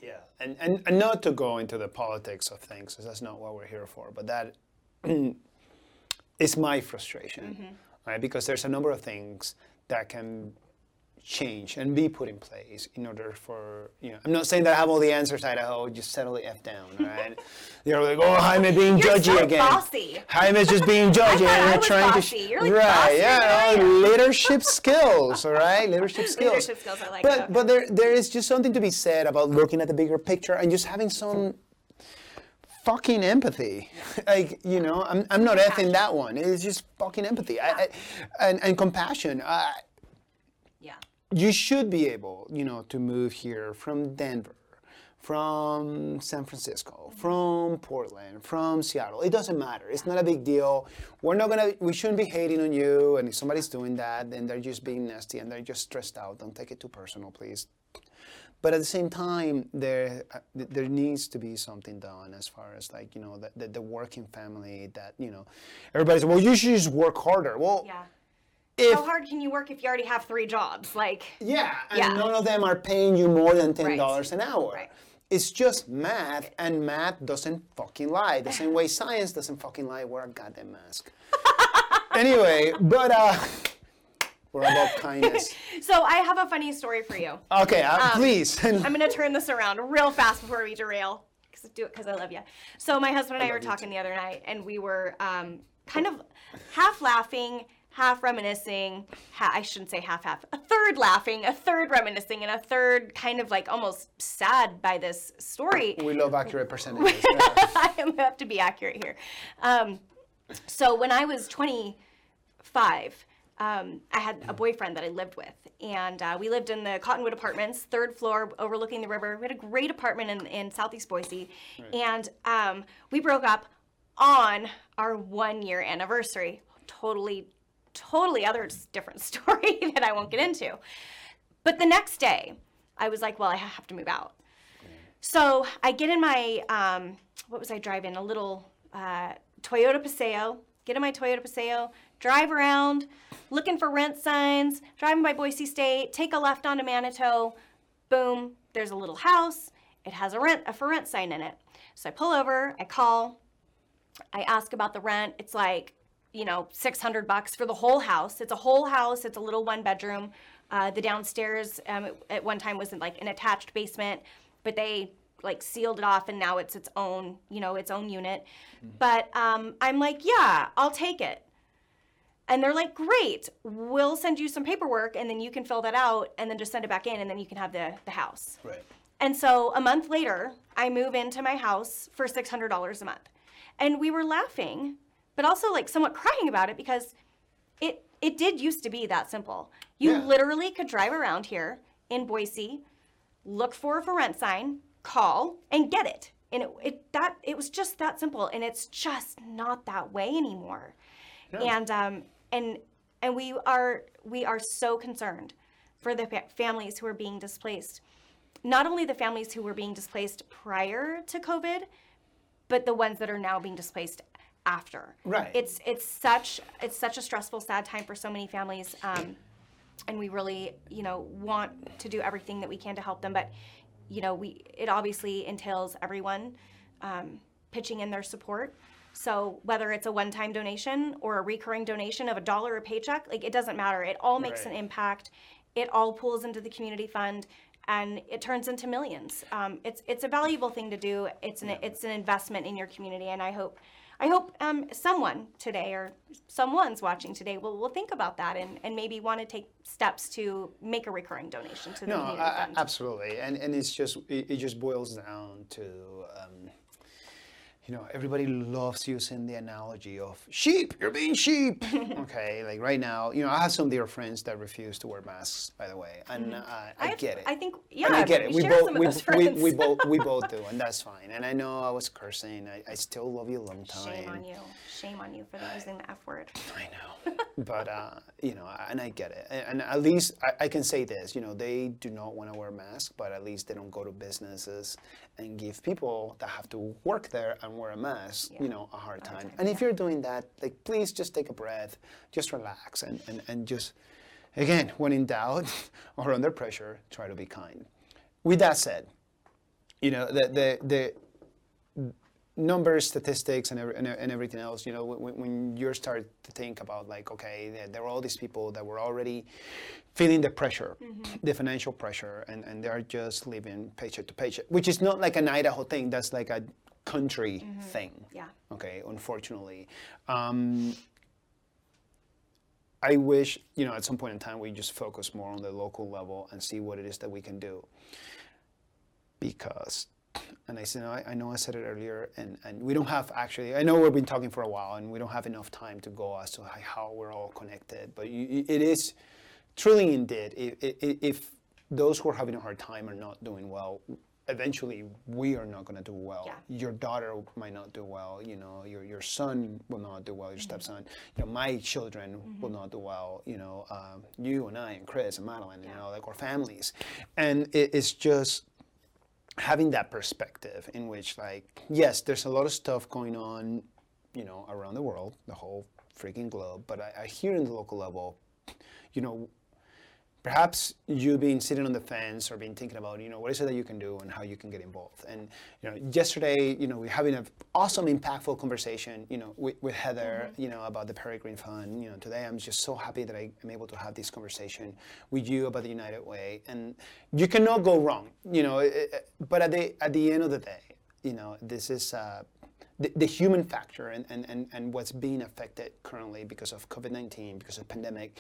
Yeah, and, and, and not to go into the politics of things, 'cause that's not what we're here for, but that is my frustration, right? Because there's a number of things that can change and be put in place in order for, you know, I'm not saying that I have all the answers, Idaho, just settle the F down, right? You're like, oh, Jaime being You're judgy so again. bossy. Jaime's just being judgy and I trying bossy. to. You're, like, right, yeah, I oh, leadership skills, all right? Leadership skills. Leadership skills, I like but, that. But there, there is just something to be said about looking at the bigger picture and just having some fucking empathy. like, you know, I'm, I'm not effing that one. It's just fucking empathy I, I, and, and compassion. I, Yeah. you should be able, you know, to move here from Denver, from San Francisco, mm-hmm. from Portland, from Seattle. It doesn't matter. It's not a big deal. We're not gonna. We shouldn't be hating on you. And if somebody's doing that, then they're just being nasty and they're just stressed out. Don't take it too personal, please. But at the same time, there uh, there needs to be something done as far as like you know the, the, the working family that you know everybody's well you should just work harder. Well, Yeah. if How hard can you work if you already have three jobs? Like, yeah, and Yeah. none of them are paying you more than ten dollars an hour. Right. It's just math, and math doesn't fucking lie. The same way science doesn't fucking lie. Wear a goddamn mask. anyway, but uh, we're about kindness. so I have a funny story for you. Okay, uh, Um, please. I'm gonna turn this around real fast before we derail. 'cause- Do it because I love you. So my husband and I, were love you talking the other night, and we were um, kind of half laughing, half reminiscing. Ha- I shouldn't say half half. A third laughing, a third reminiscing, and a third kind of like almost sad by this story. we love accurate percentages. I am- have to be accurate here. Um, so when I was 25, um, I had a boyfriend that I lived with, and uh, we lived in the Cottonwood Apartments, third floor, overlooking the river. We had a great apartment in, in Southeast Boise, and um, we broke up on our one year anniversary. Totally, totally other different story that I won't get into. But the next day, I was like, well, I have to move out. So I get in my, um, what was I driving? A little uh, Toyota Paseo. Get in my Toyota Paseo, drive around, looking for rent signs, driving by Boise State, take a left onto Manitou. Boom, there's a little house. It has a rent, a for rent sign in it. So I pull over, I call, I ask about the rent. It's like, you know, 600 bucks for the whole house. It's a whole house. It's a little one bedroom. Uh, the downstairs um, at one time was in like an attached basement, but they like sealed it off and now it's its own, you know, its own unit. But um, I'm like, yeah, I'll take it. And they're like, great, we'll send you some paperwork and then you can fill that out and then just send it back in and then you can have the, the house. Right. And so a month later, I move into my house for $600 a month. And we were laughing, but also like somewhat crying about it because it it did used to be that simple. You Yeah. literally could drive around here in Boise, look for a for rent sign, call, and get it. And it, it that it was just that simple. And it's just not that way anymore. And um and and we are we are so concerned for the fa- families who are being displaced not only the families who were being displaced prior to COVID, but the ones that are now being displaced after. Right. It's it's such it's such a stressful, sad time for so many families, um, and we really you know want to do everything that we can to help them. But you know we it obviously entails everyone um, pitching in their support. So whether it's a one-time donation or a recurring donation of a dollar a paycheck, like it doesn't matter. It all makes Right. an impact. It all pulls into the community fund, and it turns into millions. Um, it's it's a valuable thing to do. It's an it's an investment in your community, and I hope I hope um, someone today or someone's watching today will, will think about that and, and maybe want to take steps to make a recurring donation to the No, community I- I- fund. absolutely, and and it's just it, it just boils down to. Um, you know, everybody loves using the analogy of sheep. You're being sheep. okay, like right now, you know, I have some dear friends that refuse to wear masks. By the way, and uh, I, Mm-hmm. get it. I think yeah, and I get it. We both, we, we, we both, we both do, and that's fine. And I know I was cursing. I, I still love you a long time. Shame on you. Shame on you for using the F word. I know, but uh, you know, and I get it. And, and at least I, I can say this: you know, they do not want to wear masks, but at least they don't go to businesses and give people that have to work there and wear a mask, you know, a hard time. And if you're doing that, like, please just take a breath, just relax, and and, and just, again, when in doubt or under pressure, try to be kind. With that said, you know, the the the numbers, statistics, and, every, and, and everything else, you know, when, when you start to think about like, okay, there, there were all these people that were already feeling the pressure, the financial pressure, and, and they're just living paycheck to paycheck, which is not like an Idaho thing. That's like a country thing. Yeah. Okay, unfortunately. Um, I wish, you know, at some point in time we just focus more on the local level and see what it is that we can do. Because, and I said, I, I know I said it earlier, and, and we don't have actually, I know we've been talking for a while and we don't have enough time to go as to how- we're all connected, but you, it is truly indeed, if, if, if those who are having a hard time are not doing well, eventually we are not going to do well. Yeah. Your daughter might not do well. You know, your your son will not do well. Your stepson. You know, my children will not do well. You know, um, you and I and Chris and Madeline. You know, like our families, and it, it's just having that perspective in which, like, yes, there's a lot of stuff going on. You know, around the world, the whole freaking globe. But I, I hear in the local level, you know, perhaps you've been sitting on the fence or been thinking about you know what is it that you can do and how you can get involved. And you know yesterday you know we're having an awesome impactful conversation you know with, with heather mm-hmm. you know about the peregrine fund. You know today i'm just so happy that i am able to have this conversation with you about the united way. And you cannot go wrong you know it- it- but at the at the end of the day you know this is uh, the, the human factor and, and, and, and what's being affected currently because of covid-19 because of pandemic.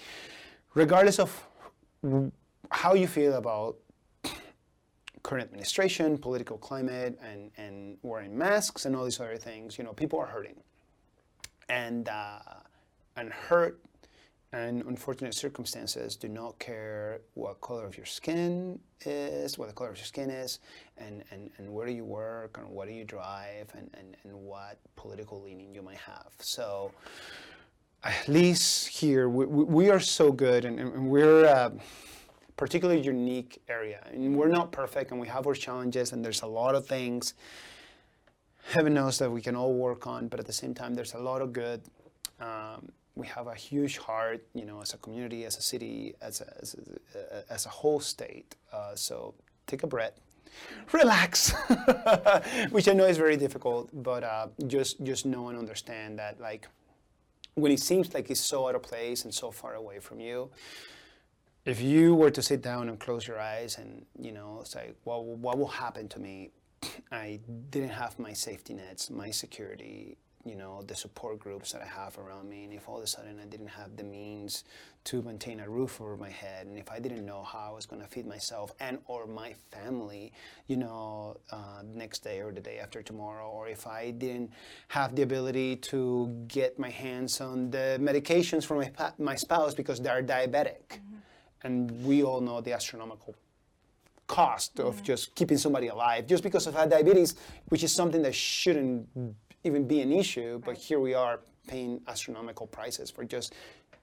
Regardless of how you feel about current administration, political climate, and, and wearing masks and all these other things, you know, people are hurting. And, uh, and hurt and unfortunate circumstances do not care what color of your skin is, what the color of your skin is, and, and, and where do you work, and what do you drive, and, and, and what political leaning you might have. So, at least here we, we are so good and, and we're a particularly unique area. And we're not perfect and we have our challenges and there's a lot of things heaven knows that we can all work on but at the same time there's a lot of good. Um, we have a huge heart you know as a community as a city as a, as a, as a whole state. Uh, so take a breath relax which i know is very difficult but uh, just just know and understand that like when it seems like it's so out of place and so far away from you, if you were to sit down and close your eyes and you know say, well, what will happen to me? I didn't have my safety nets, my security, you know, the support groups that I have around me, and if all of a sudden I didn't have the means to maintain a roof over my head, and if I didn't know how I was going to feed myself and or my family, you know, uh, next day or the day after tomorrow, or if I didn't have the ability to get my hands on the medications for my my spouse because they're diabetic, and we all know the astronomical cost of just keeping somebody alive just because of diabetes, which is something that shouldn't even be an issue. But here we are paying astronomical prices for just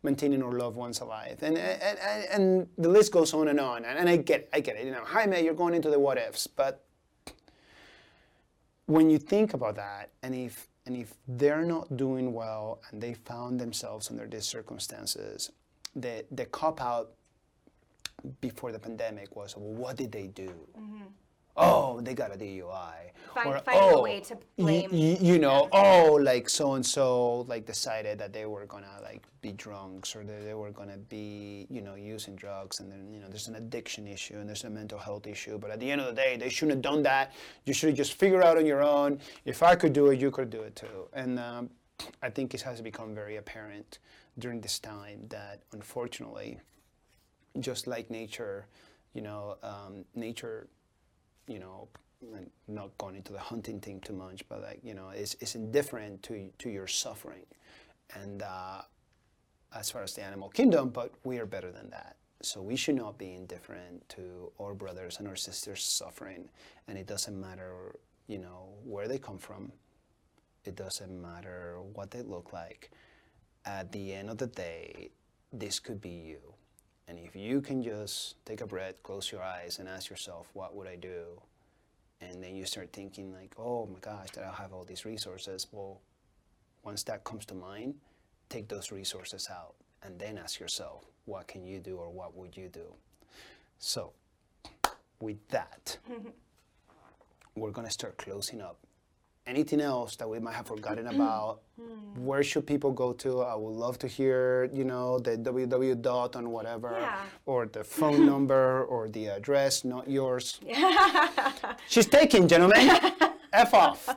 maintaining our loved ones alive. And, and, and, the list goes on and on. And, and I get I get it. You know, Jaime, you're going into the what ifs. But when you think about that, and if, and if they're not doing well and they found themselves under these circumstances, the, the cop out before the pandemic was, well, what did they do? Mm-hmm. Oh, they got a DUI. Find- finding a oh, way to y- blame y- you know, oh, like so and so, like decided that they were gonna like be drunks or that they were gonna be, you know, using drugs, and then you know, there's an addiction issue and there's a mental health issue. But at the end of the day, they shouldn't have done that. You should have just figured out on your own. If I could do it, you could do it too. And um, I think it has become very apparent during this time that unfortunately, just like nature, you know, um, nature, you know, not going into the hunting thing too much, but like you know, it's is indifferent to to your suffering, and uh, as far as the animal kingdom, but we are better than that. So we should not be indifferent to our brothers and our sisters suffering, and it doesn't matter, you know, where they come from. It doesn't matter what they look like. At the end of the day, this could be you. And if you can just take a breath, close your eyes, and ask yourself, what would I do? And then you start thinking, like, oh my gosh, that I have all these resources. Well, once that comes to mind, take those resources out and then ask yourself, what can you do or what would you do? So, with that, we're going to start closing up. Anything else that we might have forgotten about? Where should people go to? I would love to hear, you know, the www dot on whatever, Yeah. or the phone number, or the address, not yours. She's taking, gentlemen. F off.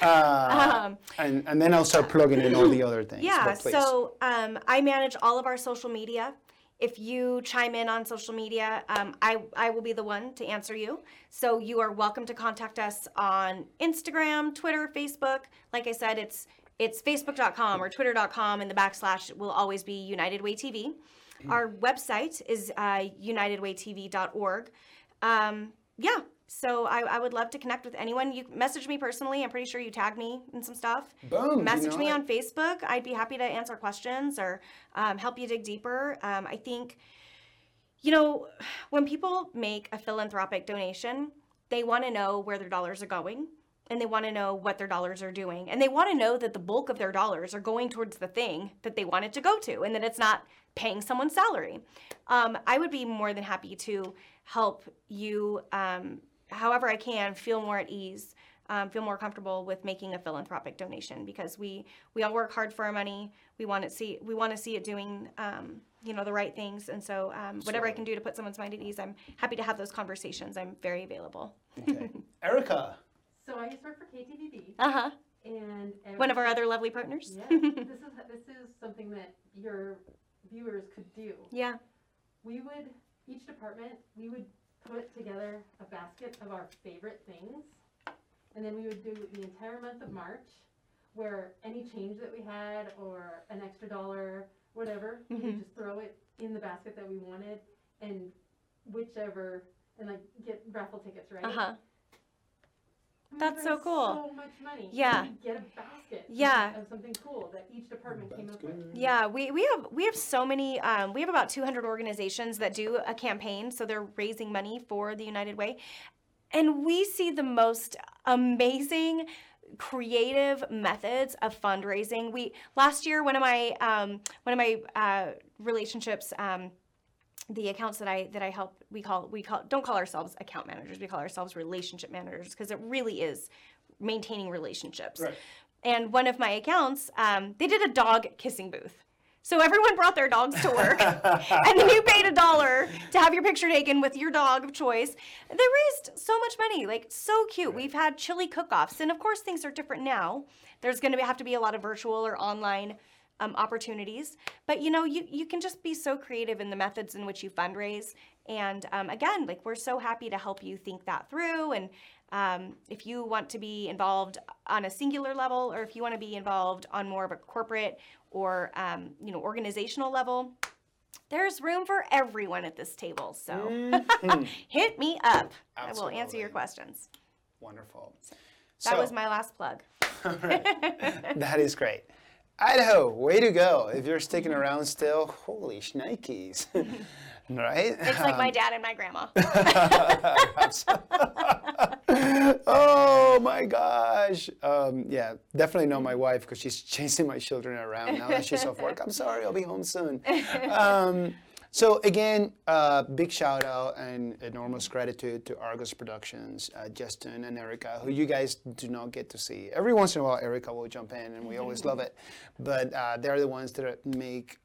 Uh, and, and then I'll start plugging in all the other things. Um, Yeah, so um, I manage all of our social media. If you chime in on social media, um, I, I will be the one to answer you. So you are welcome to contact us on Instagram, Twitter, Facebook. Like I said, it's it's facebook.com or twitter.com, and the backslash will always be United Way TV. Our website is uh, unitedwaytv.org. Um, yeah, so I, I would love to connect with anyone. You message me personally. I'm pretty sure you tagged me in some stuff. Boom, you Message know me on Facebook. I'd be happy to answer questions or um, help you dig deeper. Um, I think, you know, when people make a philanthropic donation, they want to know where their dollars are going and they want to know what their dollars are doing. And they want to know that the bulk of their dollars are going towards the thing that they want it to go to and that it's not paying someone's salary. Um, I would be more than happy to help you, um, however I can, feel more at ease. Um, feel more comfortable with making a philanthropic donation because we we all work hard for our money. We want to see we want to see it doing um, you know the right things, and so um, whatever I can do to put someone's mind at ease, I'm happy to have those conversations. I'm very available. Okay. Erica. So I used to work for KTVB, Uh huh. and every, One of our other lovely partners. yeah, this is this is something that your viewers could do. Yeah. We would each department we would put together a basket of our favorite things, and then we would do the entire month of March, where any change that we had or an extra dollar, whatever, we would just throw it in the basket that we wanted, and whichever and like get raffle tickets, right? Uh huh. I mean, That's so cool. So much money. Yeah. And we get a basket. Yeah. Of something cool that each department came up with. Yeah, we, we have we have so many. Um, we have about 200 organizations that do a campaign, so they're raising money for the United Way, and we see the most amazing creative methods of fundraising. We last year one of my um, one of my uh, relationships. Um, the accounts that I that I help we call we call don't call ourselves account managers we call ourselves relationship managers because it really is maintaining relationships. Right. And one of my accounts, um, they did a dog kissing booth. So everyone brought their dogs to work, and then you paid a dollar to have your picture taken with your dog of choice. They raised so much money, like so cute. We've had chili cook-offs, and of course things are different now. There's going to have to be a lot of virtual or online um, opportunities, but you know you you can just be so creative in the methods in which you fundraise. And um, again, like we're so happy to help you think that through. And um, if you want to be involved on a singular level, or if you want to be involved on more of a corporate or um, you know organizational level, there's room for everyone at this table. So hit me up. I will answer your questions. Wonderful. That So- was my last plug. that is great. Idaho, way to go. If you're sticking around still, holy shnikes. right? It's like my dad and my grandma. oh my gosh. Um, yeah, definitely not my wife because she's chasing my children around now that she's off work. I'm sorry, I'll be home soon. Um, so again, uh, big shout out and enormous gratitude to Argos Productions, uh, Justin and Erica, who you guys do not get to see. Every once in a while, Erica will jump in, and we always love it. But uh, they're the ones that make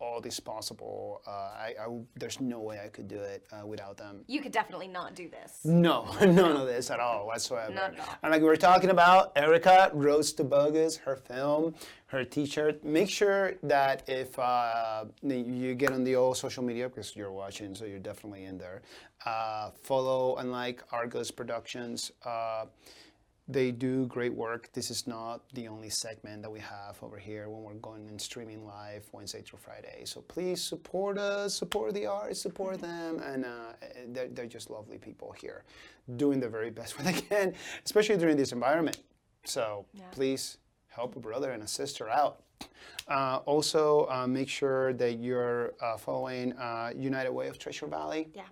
all this possible. Uh, I, I- there's no way I could do it uh, without them. You could definitely not do this. No, none of this at all whatsoever. Not at all. And like we were talking about, Erica Rose to Bogus, her film, her T-shirt. Make sure that if uh, you get on the old social media because you're watching, so you're definitely in there. Uh, follow and like Argos Productions. They do great work. This is not the only segment that we have over here when we're going and streaming live Wednesday through Friday. So please support us, support the arts, support them, and uh, they're, they're just lovely people here, doing the very best what they can, especially during this environment. So please help a brother and a sister out. Uh, also, uh, make sure that you're uh, following uh, United Way of Treasure Valley Yeah.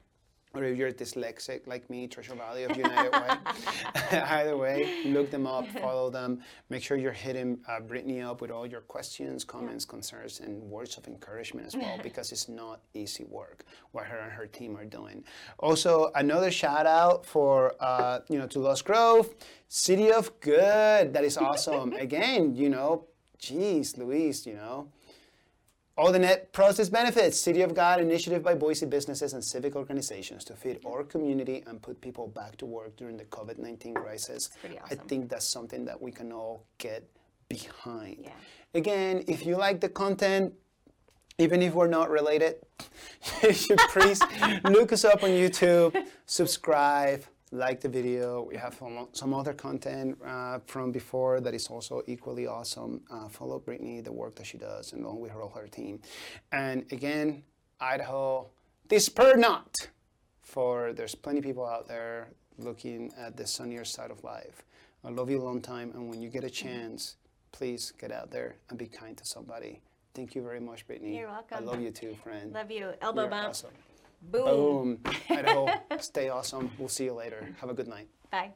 Or if you're dyslexic like me, Treasure Valley of United Way. Either way, look them up, follow them. Make sure you're hitting uh, Brittany up with all your questions, comments, concerns, and words of encouragement as well, because it's not easy work what her and her team are doing. Also, another shout out for uh, you know to Lost Grove, City of Good. That is awesome. Again, you know, geez, Luis, you know. All the net process benefits. City of Good initiative by Boise businesses and civic organizations to feed our community and put people back to work during the COVID 19 crisis. pretty I think that's something that we can all get behind. Yeah. Again, if you like the content, even if we're not related, you should please look us up on YouTube, subscribe, like the video. We have some- other content uh, from before that is also equally awesome. Uh, follow Brittany, the work that she does, and along with her whole her team. And again, Idaho, despair not, for there's plenty of people out there looking at the sunnier side of life. I love you a long time, and when you get a chance, please get out there and be kind to somebody. Thank you very much, Brittany. You're welcome. I love you too, friend. Love you. Elbow You're bump. awesome. Boom. Boom. Idaho, stay awesome. We'll see you later. Have a good night. Bye.